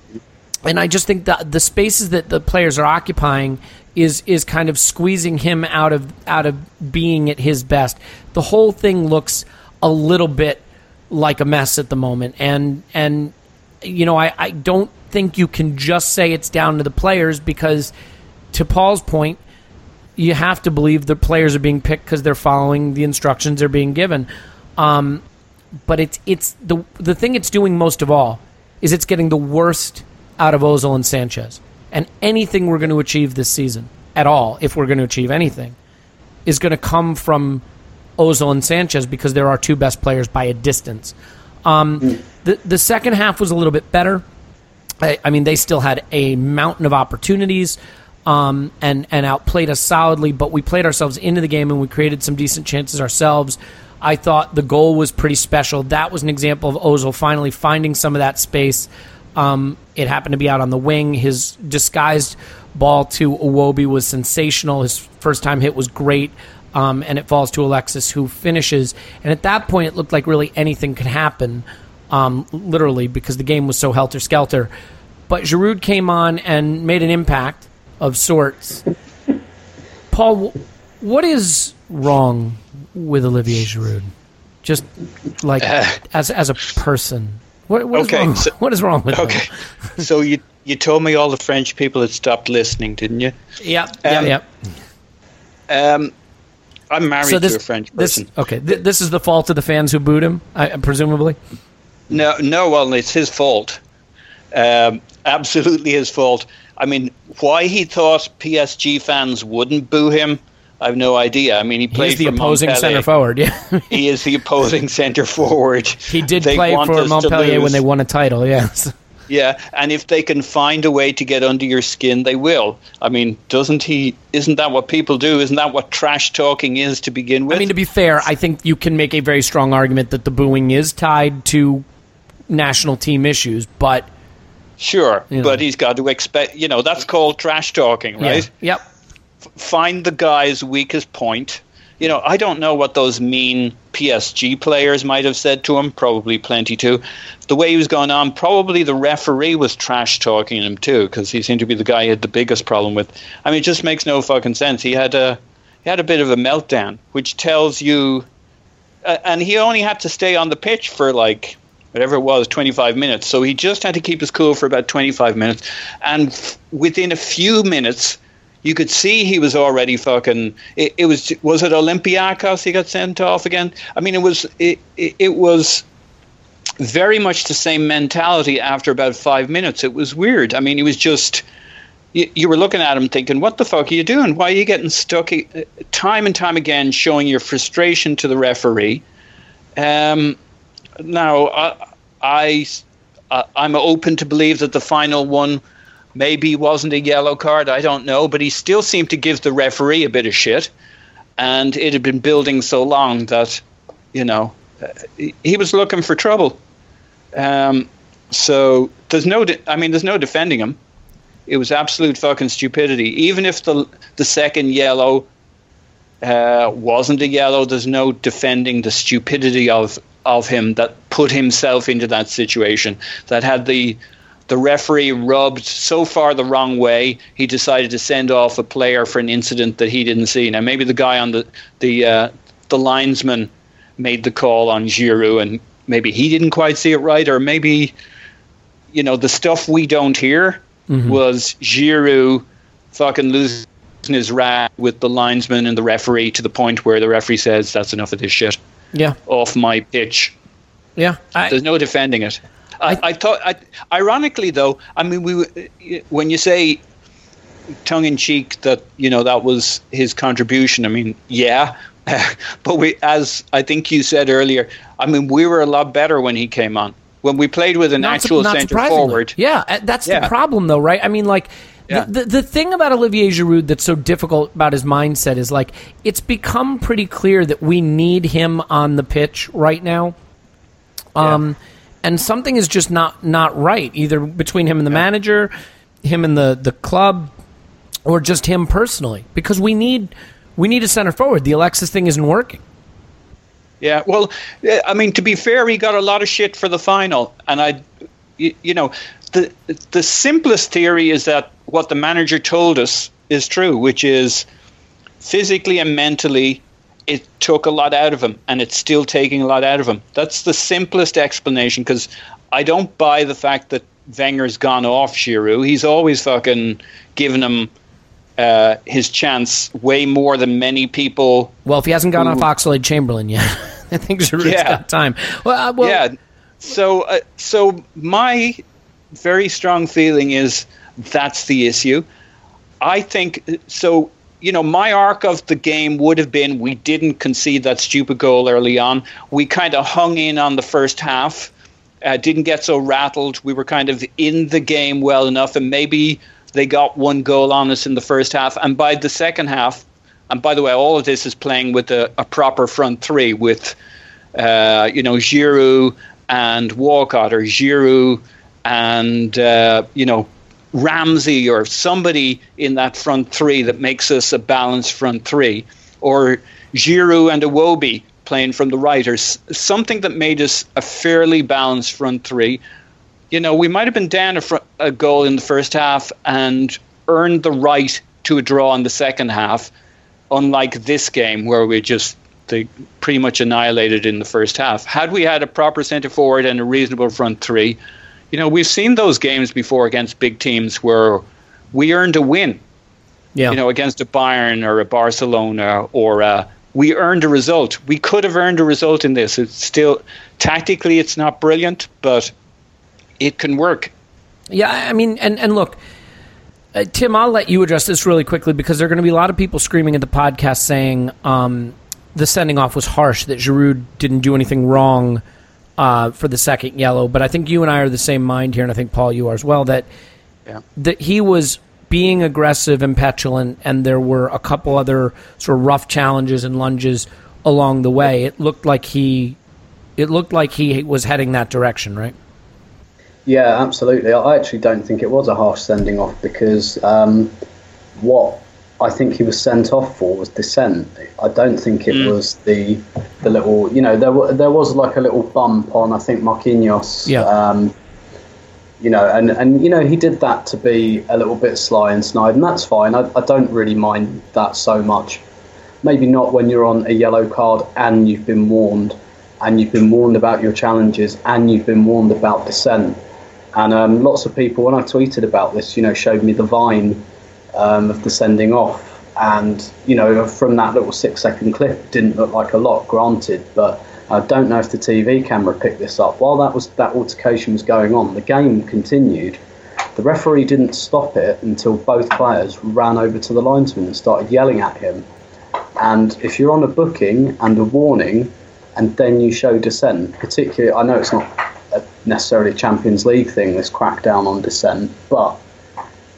and I just think that the spaces that the players are occupying is is kind of squeezing him out of out of being at his best. The whole thing looks a little bit like a mess at the moment, and and you know I, I don't think you can just say it's down to the players because, to Paul's point, you have to believe the players are being picked because they're following the instructions they're being given. Um, but it's it's the the thing it's doing most of all is it's getting the worst out of Ozil and Sanchez. And anything we're going to achieve this season at all, if we're going to achieve anything, is going to come from Ozil and Sanchez because they're our two best players by a distance. Um, the the second half was a little bit better. I, I mean, they still had a mountain of opportunities um, and and outplayed us solidly, but we played ourselves into the game and we created some decent chances ourselves. I thought the goal was pretty special. That was an example of Ozil finally finding some of that space. Um, it happened to be out on the wing. His disguised ball to Iwobi was sensational. His first time hit was great, um, and it falls to Alexis, who finishes. And at that point, it looked like really anything could happen, um, literally, because the game was so helter skelter. But Giroud came on and made an impact of sorts. Paul, what is wrong with Olivier Giroud? Just like as as a person, what, what is Okay, wrong? so- what is wrong with Okay. so you you told me all the French people had stopped listening, didn't you? Yep, Um, yep, yep. Um, I'm married So this, to a French this person. okay. Th- this is the fault of the fans who booed him, I, presumably. No, no, well, it's his fault. Um, absolutely his fault. I mean, why he thought PSG fans wouldn't boo him, I have no idea. I mean, he played He's the opposing Montpellier. center forward. Yeah, He is the opposing centre forward. he did They play for Montpellier when they won a title. Yes. Yeah, and if they can find a way to get under your skin, they will. I mean, doesn't he? Isn't that what people do? Isn't that what trash talking is to begin with? I mean, to be fair, I think you can make a very strong argument that the booing is tied to national team issues, but sure, Yeah. but he's got to expect. You know, that's called trash talking, yeah. right? Yep. Find the guy's weakest point. You know, I don't know what those mean PSG players might have said to him. Probably plenty too. The way he was going on, probably the referee was trash talking him too, because he seemed to be the guy he had the biggest problem with. I mean, it just makes no fucking sense. He had a he had a bit of a meltdown, which tells you, uh, and he only had to stay on the pitch for like whatever it was, 25 minutes. So he just had to keep his cool for about 25 minutes, and f- within a few minutes you could see he was already fucking. It, it was was it Olympiacos he got sent off again? I mean, it was it, it, it was very much the same mentality after about five minutes. It was weird. I mean, he was just you, were looking at him thinking, "What the fuck are you doing? Why are you getting stuck time and time again, showing your frustration to the referee?" Um, now, I, I, I'm open to believe that the final one maybe wasn't a yellow card. I don't know, but he still seemed to give the referee a bit of shit, and it had been building so long that, you know, uh, he was looking for trouble. Um, so there's no, de- I mean, there's no defending him. It was absolute fucking stupidity. Even if the the second yellow uh, wasn't a yellow, there's no defending the stupidity of of him that put himself into that situation. That had the the referee rubbed so far the wrong way, he decided to send off a player for an incident that he didn't see. Now maybe the guy on the the uh, the linesman made the call on Giroud, and maybe he didn't quite see it right, or maybe you know the stuff we don't hear mm-hmm. was Giroud fucking losing his rat with the linesman and the referee to the point where the referee says that's enough of this shit. Yeah, off my pitch. Yeah, I, there's no defending it. I, I thought, I, ironically though, I mean, we when you say tongue in cheek that you know that was his contribution. I mean, yeah, but we, as I think you said earlier, I mean, we were a lot better when he came on when we played with an not actual centre forward. Yeah, uh, that's yeah. the problem, though, right? I mean, like. Yeah. The, the, the thing about Olivier Giroud that's so difficult about his mindset is like it's become pretty clear that we need him on the pitch right now. Um, yeah. And something is just not not right either between him and the manager, him and the the club, or just him personally because we need we need a center forward. The Alexis thing isn't working. Yeah, well, eh, I mean, to be fair, he got a lot of shit for the final, and I, you, you know, the the simplest theory is that what the manager told us is true, which is physically and mentally, it took a lot out of him, and it's still taking a lot out of him. That's the simplest explanation because I don't buy the fact that Wenger's gone off Giroud. He's always fucking given him uh, his chance way more than many people. Well, if he hasn't gone who, off Oxlade Chamberlain yet, I think Giroud's yeah. got time. Well, uh, well, yeah. So, uh, so my very strong feeling is that's the issue. I think so. You know, my arc of the game would have been we didn't concede that stupid goal early on. We kind of hung in on the first half, uh, didn't get so rattled. We were kind of in the game well enough, and maybe they got one goal on us in the first half, and by the second half, and by the way, all of this is playing with a, a proper front three with, uh, you know, Giroud and Walcott, or Giroud and uh, you know Ramsey, or somebody in that front three that makes us a balanced front three, or Giroud and Iwobi playing from the right, or something that made us a fairly balanced front three you know, we might have been down a, fr- a goal in the first half and earned the right to a draw in the second half, unlike this game where we just they pretty much annihilated in the first half. Had we had a proper centre forward and a reasonable front three, you know, we've seen those games before against big teams where we earned a win. Yeah. You know, against a Bayern or a Barcelona or a, we earned a result. We could have earned a result in this. It's still tactically it's not brilliant, but it can work. Yeah, I mean, and and look, uh, Tim, I'll let you address this really quickly because there are going to be a lot of people screaming at the podcast saying um, the sending off was harsh, that Giroud didn't do anything wrong uh, for the second yellow. But I think you and I are the same mind here, and I think Paul, you are as well. That yeah. that he was being aggressive and petulant, and there were a couple other sort of rough challenges and lunges along the way. It looked like he, it looked like he was heading that direction, right? Yeah, absolutely. I actually don't think it was a harsh sending off because um, what I think he was sent off for was dissent. I don't think it mm. was the the little, you know, there there was like a little bump on I think Marquinhos. Yeah. Um, you know, and, and you know he did that to be a little bit sly and snide, and that's fine. I, I don't really mind that so much. Maybe not when you're on a yellow card and you've been warned, and you've been warned about your challenges, and you've been warned about dissent and um, lots of people, when I tweeted about this, you know, showed me the vine um, of the sending off. And, you know, from that little six second clip, didn't look like a lot, granted, but I don't know if the TV camera picked this up. While that was that altercation was going on, the game continued, The referee didn't stop it until both players ran over to the linesman and started yelling at him. And if you're on a booking and a warning, and then you show dissent, particularly, I know it's not a necessarily a Champions League thing, this crackdown on dissent, but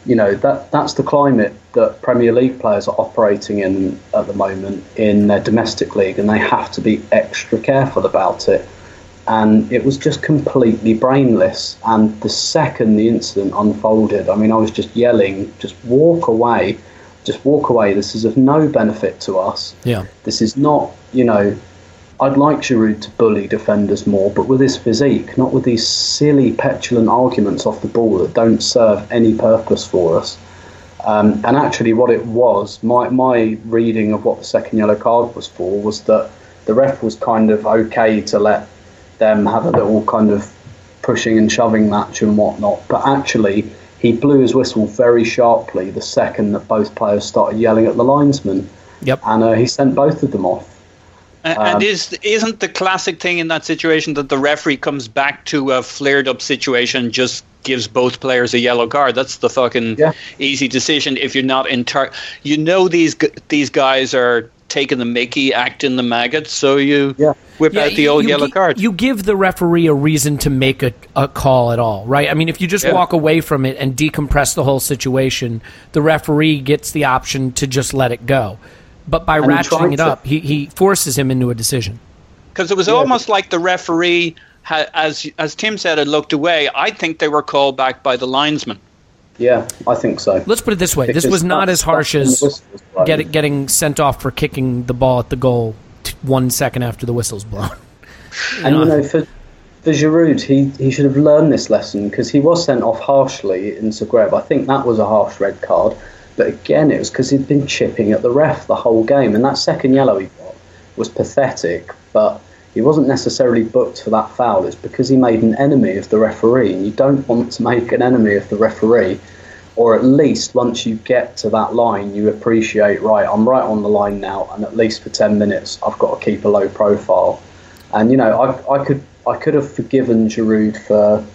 you know that that's the climate that Premier League players are operating in at the moment in their domestic league, and they have to be extra careful about it. And it was just completely brainless. And the second the incident unfolded, I mean, I was just yelling, "Just walk away! Just walk away! This is of no benefit to us. Yeah. This is not, you know." I'd like Giroud to bully defenders more, but with his physique, not with these silly, petulant arguments off the ball that don't serve any purpose for us. Um, and actually, what it was, my, my reading of what the second yellow card was for, was that the ref was kind of okay to let them have a little kind of pushing and shoving match and whatnot. But actually, he blew his whistle very sharply the second that both players started yelling at the linesman. Yep. And uh, he sent both of them off. And, Um, and is isn't the classic thing in that situation that the referee comes back to a flared up situation, just gives both players a yellow card? That's the fucking Yeah. easy decision. If you're not in tar- you know these these guys are taking the Mickey, acting the maggot, so you Yeah. whip out the you- old you yellow gi- card. You give the referee a reason to make a, a call at all, right? I mean, if you just Yeah. walk away from it and decompress the whole situation, the referee gets the option to just let it go. But by And ratcheting tried it to. up, he, he forces him into a decision. Because it was almost like the referee, as as Tim said, had looked away. I think they were called back by the linesman. Yeah, I think so. Let's put it this way: this was not as harsh as the whistle was blown. get, getting sent off for kicking the ball at the goal t- one second after the whistle's blown. And you know, for for Giroud, he, he should have learned this lesson because he was sent off harshly in Zagreb. I think that was a harsh red card, but again, it was because he'd been chipping at the ref the whole game, and that second yellow he got was pathetic. But he wasn't necessarily booked for that foul. It's because he made an enemy of the referee, and you don't want to make an enemy of the referee. Or at least once you get to that line, you appreciate, right, I'm right on the line now, and at least for 10 minutes, I've got to keep a low profile. And you know, I, I could I could have forgiven Giroud for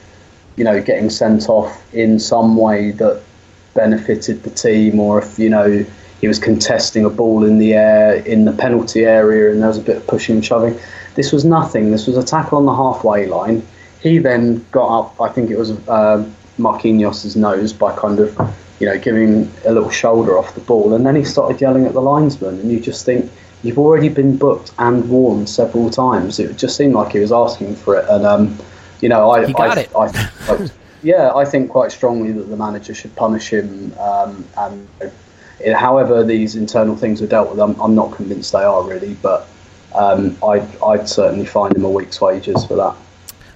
you know getting sent off in some way that benefited the team, or if you know he was contesting a ball in the air in the penalty area and there was a bit of pushing and shoving. This was nothing. This was a tackle on the halfway line. He then got up. I think it was uh, Marquinhos's nose by kind of you know giving a little shoulder off the ball, and then he started yelling at the linesman, and you just think you've already been booked and warned several times. It just seemed like he was asking for it, and um, you know, I, He got I, it. I, I, yeah, I think quite strongly that the manager should punish him. Um, and it, however these internal things are dealt with, I'm, I'm not convinced they are really, but um, I'd, I'd certainly fine him a week's wages for that.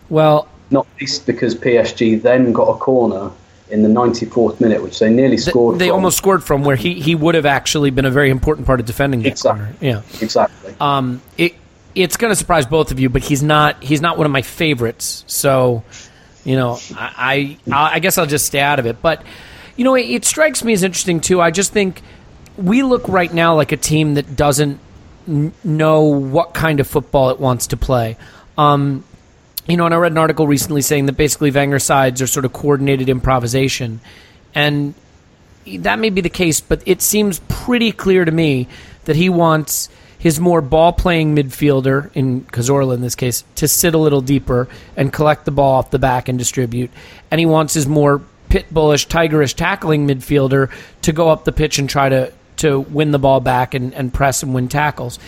Well, Not least because PSG then got a corner in the 94th minute, which they nearly scored. they from. almost scored from where he, he would have actually been a very important part of defending that Exactly. corner. Yeah. exactly. Um, it it's going to surprise both of you, but he's not he's not one of my favorites. So, you know, I I, I guess I'll just stay out of it. But you know, it, it strikes me as interesting too. I just think we look right now like a team that doesn't n- know what kind of football it wants to play. Um, you know, and I read an article recently saying that basically Wenger sides are sort of coordinated improvisation, and that may be the case, but it seems pretty clear to me that he wants his more ball playing midfielder, in Cazorla in this case, to sit a little deeper and collect the ball off the back and distribute. And he wants his more pit bullish, tigerish tackling midfielder to go up the pitch and try to, to win the ball back and, and press and win tackles.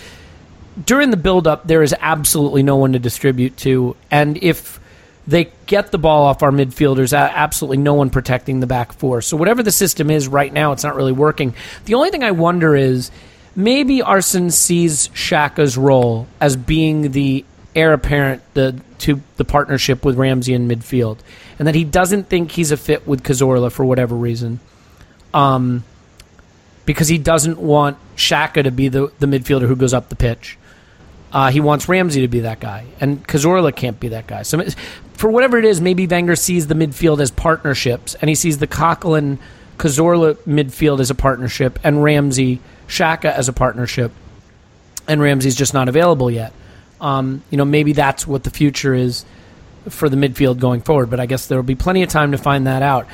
During the build up, there is absolutely no one to distribute to. And if they get the ball off our midfielders. Absolutely no one protecting the back four. So whatever the system is right now, it's not really working. The only thing I wonder is maybe Arsene sees Xhaka's role as being the heir apparent the, to the partnership with Ramsey in midfield, and that he doesn't think he's a fit with Cazorla for whatever reason. Um, because he doesn't want Xhaka to be the, the midfielder who goes up the pitch. Uh, he wants Ramsey to be that guy, and Cazorla can't be that guy. So, for whatever it is, maybe Wenger sees the midfield as partnerships, and he sees the Coquelin Cazorla midfield as a partnership, and Ramsey Xhaka as a partnership, and Ramsey's just not available yet. Um, you know, maybe that's what the future is for the midfield going forward. But I guess there will be plenty of time to find that out.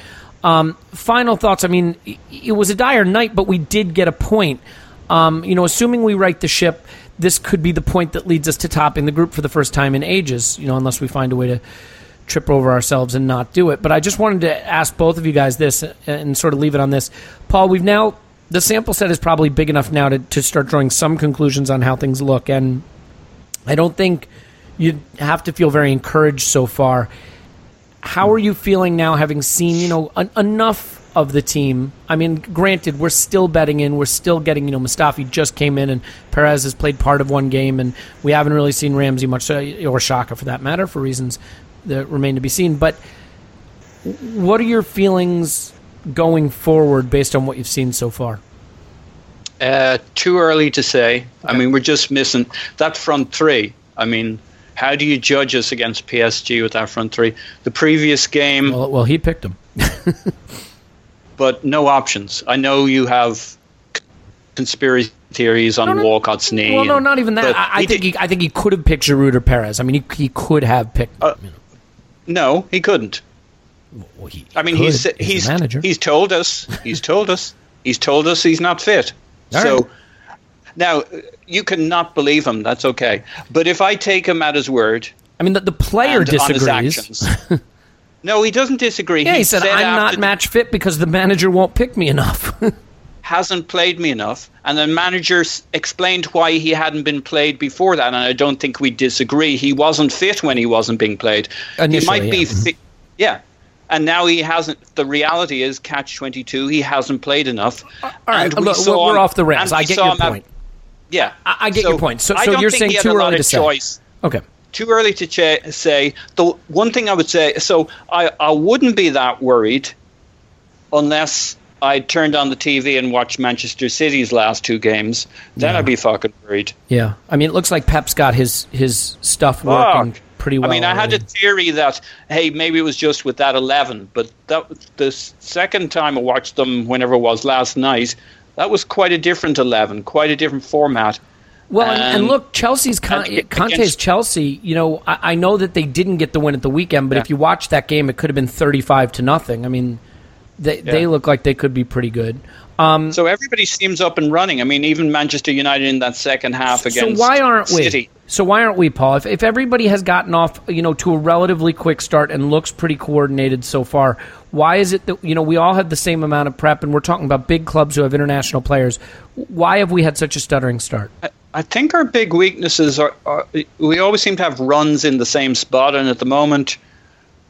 Um, final thoughts. I mean, it was a dire night, but we did get a point. Um, you know, assuming we right the ship, this could be the point that leads us to topping the group for the first time in ages. You know, unless we find a way to trip over ourselves and not do it. But I just wanted to ask both of you guys this and sort of leave it on this. Paul, we've now the sample set is probably big enough now to, to start drawing some conclusions on how things look, and I don't think you have to feel very encouraged so far. How are you feeling now, having seen you know en- enough of the team? I mean, granted, we're still betting in, we're still getting you know Mustafi just came in, and Perez has played part of one game, and we haven't really seen Ramsey much, uh, or Xhaka for that matter, for reasons that remain to be seen. But what are your feelings going forward based on what you've seen so far? Uh, too early to say. I mean, we're just missing that front three. I mean, how do you judge us against PSG with that front three? The previous game. Well, well he picked them. but no options. I know you have conspiracy theories on no, no, Walcott's knee. Well, no, not even that. I, I think he, I think he could have picked Giroud or Perez. I mean, he, he could have picked. Uh, you know. No, he couldn't. Well, he, I mean, he's he's manager. he's told us he's told us he's told us he's not fit. All so right. now you cannot believe him. That's okay. But if I take him at his word, I mean, the, the player disagrees. no, he doesn't disagree. Yeah, he, he said, said, "I'm not match fit because the manager won't pick me enough." hasn't played me enough, and the manager explained why he hadn't been played before that, and I don't think we disagree. He wasn't fit when he wasn't being played. Initially, he might yeah. be fit, yeah. And now he hasn't. The reality is, catch twenty two. He hasn't played enough. Uh, all right, we look, we're, off the rails. I get your point. At, yeah, I, I get so your point. So, so you're saying too early to choice. say. Okay too early to ch- say. The one thing I would say, so I, I wouldn't be that worried unless I turned on the TV and watched Manchester City's last two games, then yeah. I'd be fucking worried. Yeah, I mean, it looks like Pep's got his his stuff working Fuck. Pretty well. I mean, I had a theory that hey, maybe it was just with that eleven, but that the second time I watched them, whenever it was last night, that was quite a different eleven, quite a different format. Well, and, and, look, Chelsea's Con- Conte's Chelsea. You know, I, I, know that they didn't get the win at the weekend, but yeah. if you watch that game, it could have been thirty-five to nothing. I mean, they, yeah. they look like they could be pretty good. Um, so everybody seems up and running. I mean, even Manchester United in that second half against so why aren't City. we? So why aren't we, Paul? If, if everybody has gotten off, you know, to a relatively quick start and looks pretty coordinated so far, why is it that you know we all had the same amount of prep, and we're talking about big clubs who have international players? Why have we had such a stuttering start? I, I think our big weaknesses are, are we always seem to have runs in the same spot, and at the moment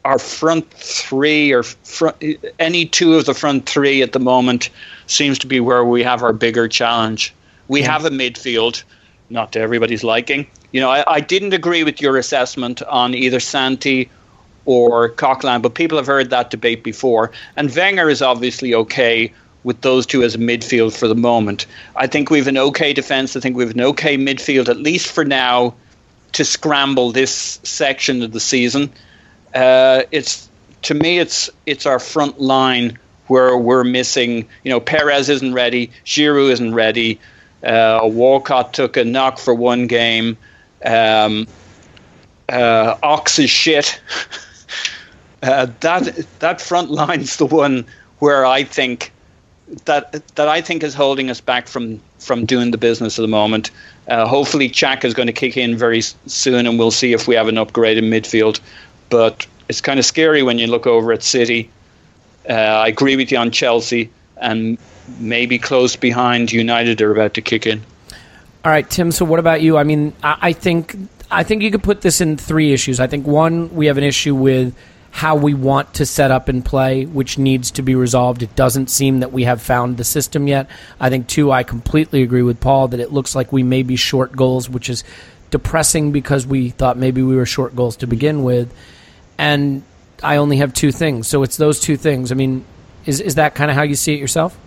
our front three or front, any two of the front three at the moment seems to be where we have our bigger challenge. We have a midfield, not to everybody's liking. You know, I, I didn't agree with your assessment on either Santi or Coquelin, but people have heard that debate before. And Wenger is obviously okay with those two as a midfield for the moment. I think we have an okay defence. I think we have an okay midfield, at least for now, to scramble this section of the season. Uh, it's to me, it's it's our front line where we're missing. You know, Perez isn't ready, Giroud isn't ready. Uh, Walcott took a knock for one game. Um, uh, Ox is shit. uh, that that front line's the one where I think that that I think is holding us back from from doing the business at the moment. Uh, hopefully, Xhaka is going to kick in very soon, and we'll see if we have an upgrade in midfield but it's kind of scary when you look over at City. Uh, I agree with you on Chelsea, and maybe close behind United are about to kick in. All right, Tim. So what about you? I mean, I, think I think you could put this in three issues. I think one, we have an issue with how we want to set up and play, which needs to be resolved. It doesn't seem that we have found the system yet. I think two, I completely agree with Paul that it looks like we may be short goals, which is depressing because we thought maybe we were short goals to begin with and I only have two things. So it's those two things. I mean, is is that kind of how you see it yourself?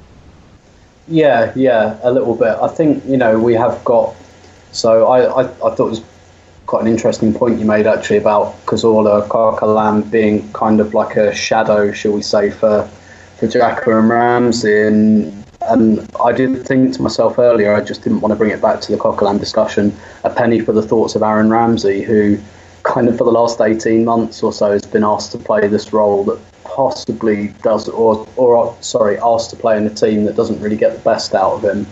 Yeah, yeah, a little bit. I think you know we have got. So I, I, I thought it was quite an interesting point you made actually about Cazorla Coquelin being kind of like a shadow, shall we say, for for Xhaka and Ramsey. And, and I did think to myself earlier, I just didn't want to bring it back to the Coquelin discussion. A penny for the thoughts of Aaron Ramsey, who kind of for the last 18 months or so has been asked to play this role that possibly does, or, or sorry, asked to play in a team that doesn't really get the best out of him.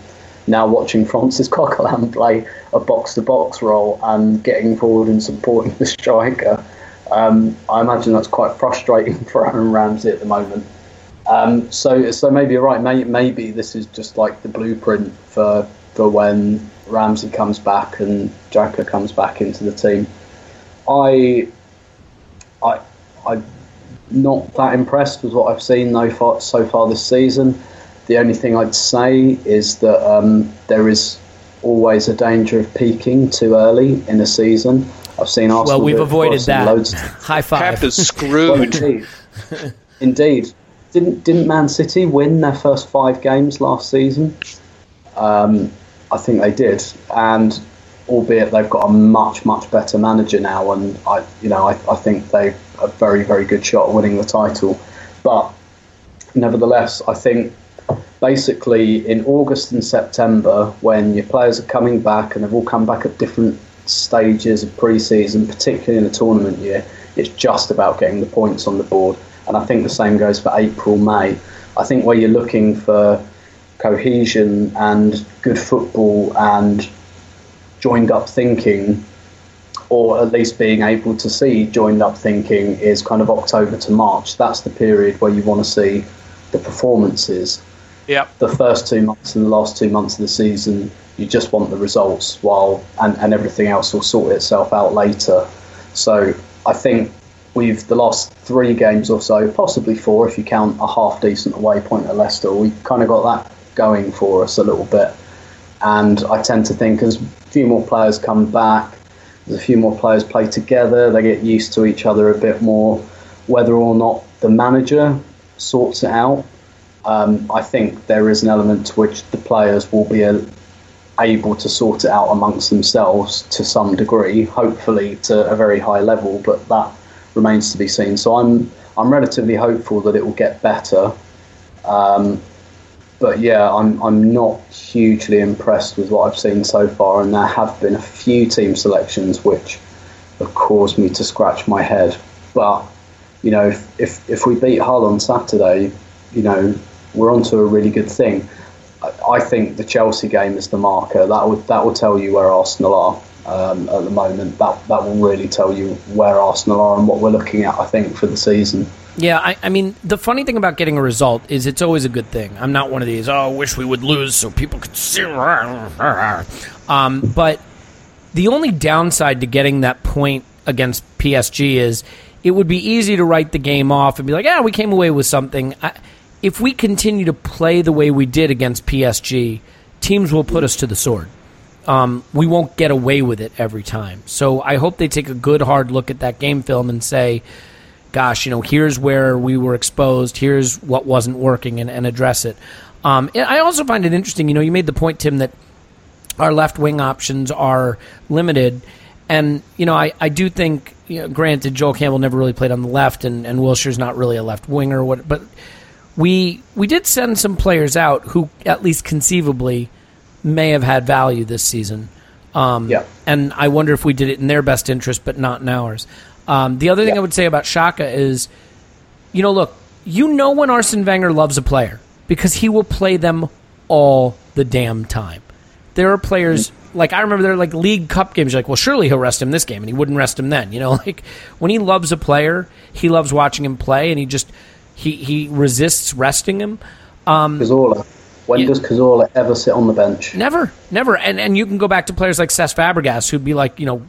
Now watching Francis Coquelin play a box-to-box role and getting forward and supporting the striker, um, I imagine that's quite frustrating for Aaron Ramsey at the moment. Um, so, so maybe you're right. Maybe, maybe this is just like the blueprint for for when Ramsey comes back and Xhaka comes back into the team. I, I, I'm not that impressed with what I've seen so far, so far this season. The only thing I'd say is that um, there is always a danger of peaking too early in a season. I've seen Arsenal. Well, we've avoided that. Loads High five. Pep is screwed. well, indeed. indeed. Didn't didn't Man City win their first five games last season? Um, I think they did, and albeit they've got a much much better manager now, and I you know I, I think they've a very very good shot at winning the title. But nevertheless, I think basically in August and September, when your players are coming back and they've all come back at different stages of pre-season, particularly in a tournament year, it's just about getting the points on the board. And I think the same goes for April, May. I think where you're looking for cohesion and good football and joined up thinking, or at least being able to see joined up thinking, is kind of October to March. That's the period where you want to see the performances. Yep. The first two months and the last two months of the season, you just want the results, while and, and everything else will sort itself out later. So I think we've the last three games or so, possibly four if you count a half decent away point at Leicester, we kind of got that going for us a little bit. And I tend to think as a few more players come back, a few more players play together, they get used to each other a bit more. Whether or not the manager sorts it out, um, I think there is an element to which the players will be a, able to sort it out amongst themselves to some degree, hopefully to a very high level, but that remains to be seen. So I'm I'm relatively hopeful that it will get better. Um, but yeah, I'm I'm not hugely impressed with what I've seen so far, and there have been a few team selections which have caused me to scratch my head. But you know, if if, if we beat Hull on Saturday, you know, we're onto a really good thing. I, I think the Chelsea game is the marker. That would that will tell you where Arsenal are um, at the moment. That that will really tell you where Arsenal are and what we're looking at. I think for the season. Yeah, I, I mean, the funny thing about getting a result is it's always a good thing. I'm not one of these, oh, I wish we would lose so people could see. Um, but the only downside to getting that point against PSG is it would be easy to write the game off and be like, yeah, we came away with something. I, if we continue to play the way we did against PSG, teams will put us to the sword. Um, we won't get away with it every time. So I hope they take a good hard look at that game film and say, gosh, you know, here's where we were exposed, here's what wasn't working, and, and address it. Um, I also find it interesting, you know, you made the point, Tim, that our left wing options are limited. And, you know, I, I do think, you know, granted, Joel Campbell never really played on the left, and, and Wilshere's not really a left winger, what, but we we did send some players out who, at least conceivably, may have had value this season. Um, Yeah. And I wonder if we did it in their best interest, but not in ours. Um, the other thing Yeah. I would say about Xhaka is, you know, look, you know when Arsene Wenger loves a player because he will play them all the damn time. There are players like I remember there are like League Cup games. You're like, well, surely he'll rest him this game, and he wouldn't rest him then. You know, like when he loves a player, he loves watching him play, and he just he he resists resting him. Cazorla. When Yeah. does Cazorla ever sit on the bench? Never, never. And and you can go back to players like Cesc Fabregas, who'd be like, you know,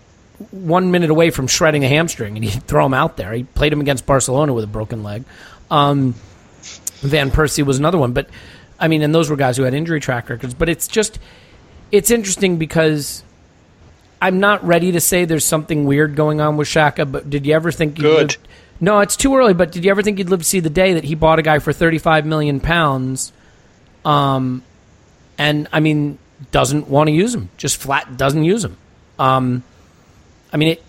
one minute away from shredding a hamstring, and he'd throw him out there. He played him against Barcelona with a broken leg. Um, Van Persie was another one, but I mean, and those were guys who had injury track records. But it's just, it's interesting because I'm not ready to say there's something weird going on with Xhaka. But did you ever think? you'd Good. no, it's too early. But did you ever think you'd live to see the day that he bought a guy for 35 million pounds? Um, and I mean, doesn't want to use him. Just flat doesn't use him. Um, I mean, it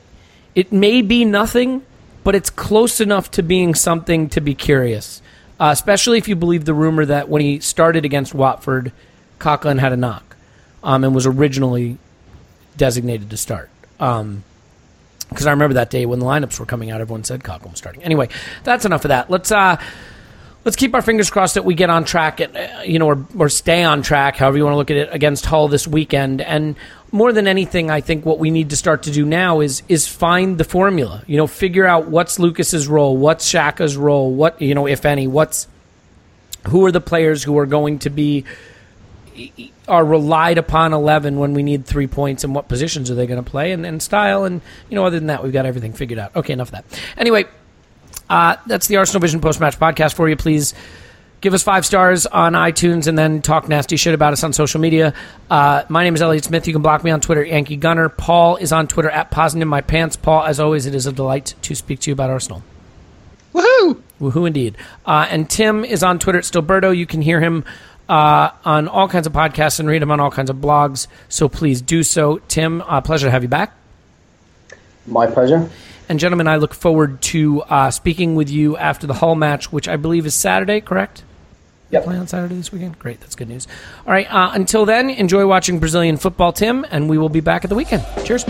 it may be nothing, but it's close enough to being something to be curious. Uh, especially if you believe the rumor that when he started against Watford, Coquelin had a knock, um, and was originally designated to start. Um, because I remember that day when the lineups were coming out, everyone said Coquelin was starting. Anyway, that's enough of that. Let's uh, let's keep our fingers crossed that we get on track, and, uh, you know, or, or stay on track, however you want to look at it, against Hull this weekend. And more than anything, I think what we need to start to do now is is find the formula. You know, figure out what's Lucas's role, what's Xhaka's role, what you know, if any, what's who are the players who are going to be are relied upon 11 when we need three points and what positions are they going to play and, and style and you know other than that we've got everything figured out okay enough of that anyway uh, that's the arsenal vision post-match podcast for you please give us five stars on itunes and then talk nasty shit about us on social media uh, my name is elliot smith you can block me on twitter yankee gunner paul is on twitter at Poznan in my pants paul as always it is a delight to speak to you about arsenal Woohoo! Woohoo indeed. Uh, and Tim is on Twitter at Stillberto. You can hear him uh, on all kinds of podcasts and read him on all kinds of blogs. So please do so. Tim, uh, pleasure to have you back. My pleasure. And gentlemen, I look forward to uh, speaking with you after the Hull match, which I believe is Saturday, correct? Yep. Play on Saturday this weekend? Great, that's good news. All right, uh, until then, enjoy watching Brazilian football, Tim, and we will be back at the weekend. Cheers.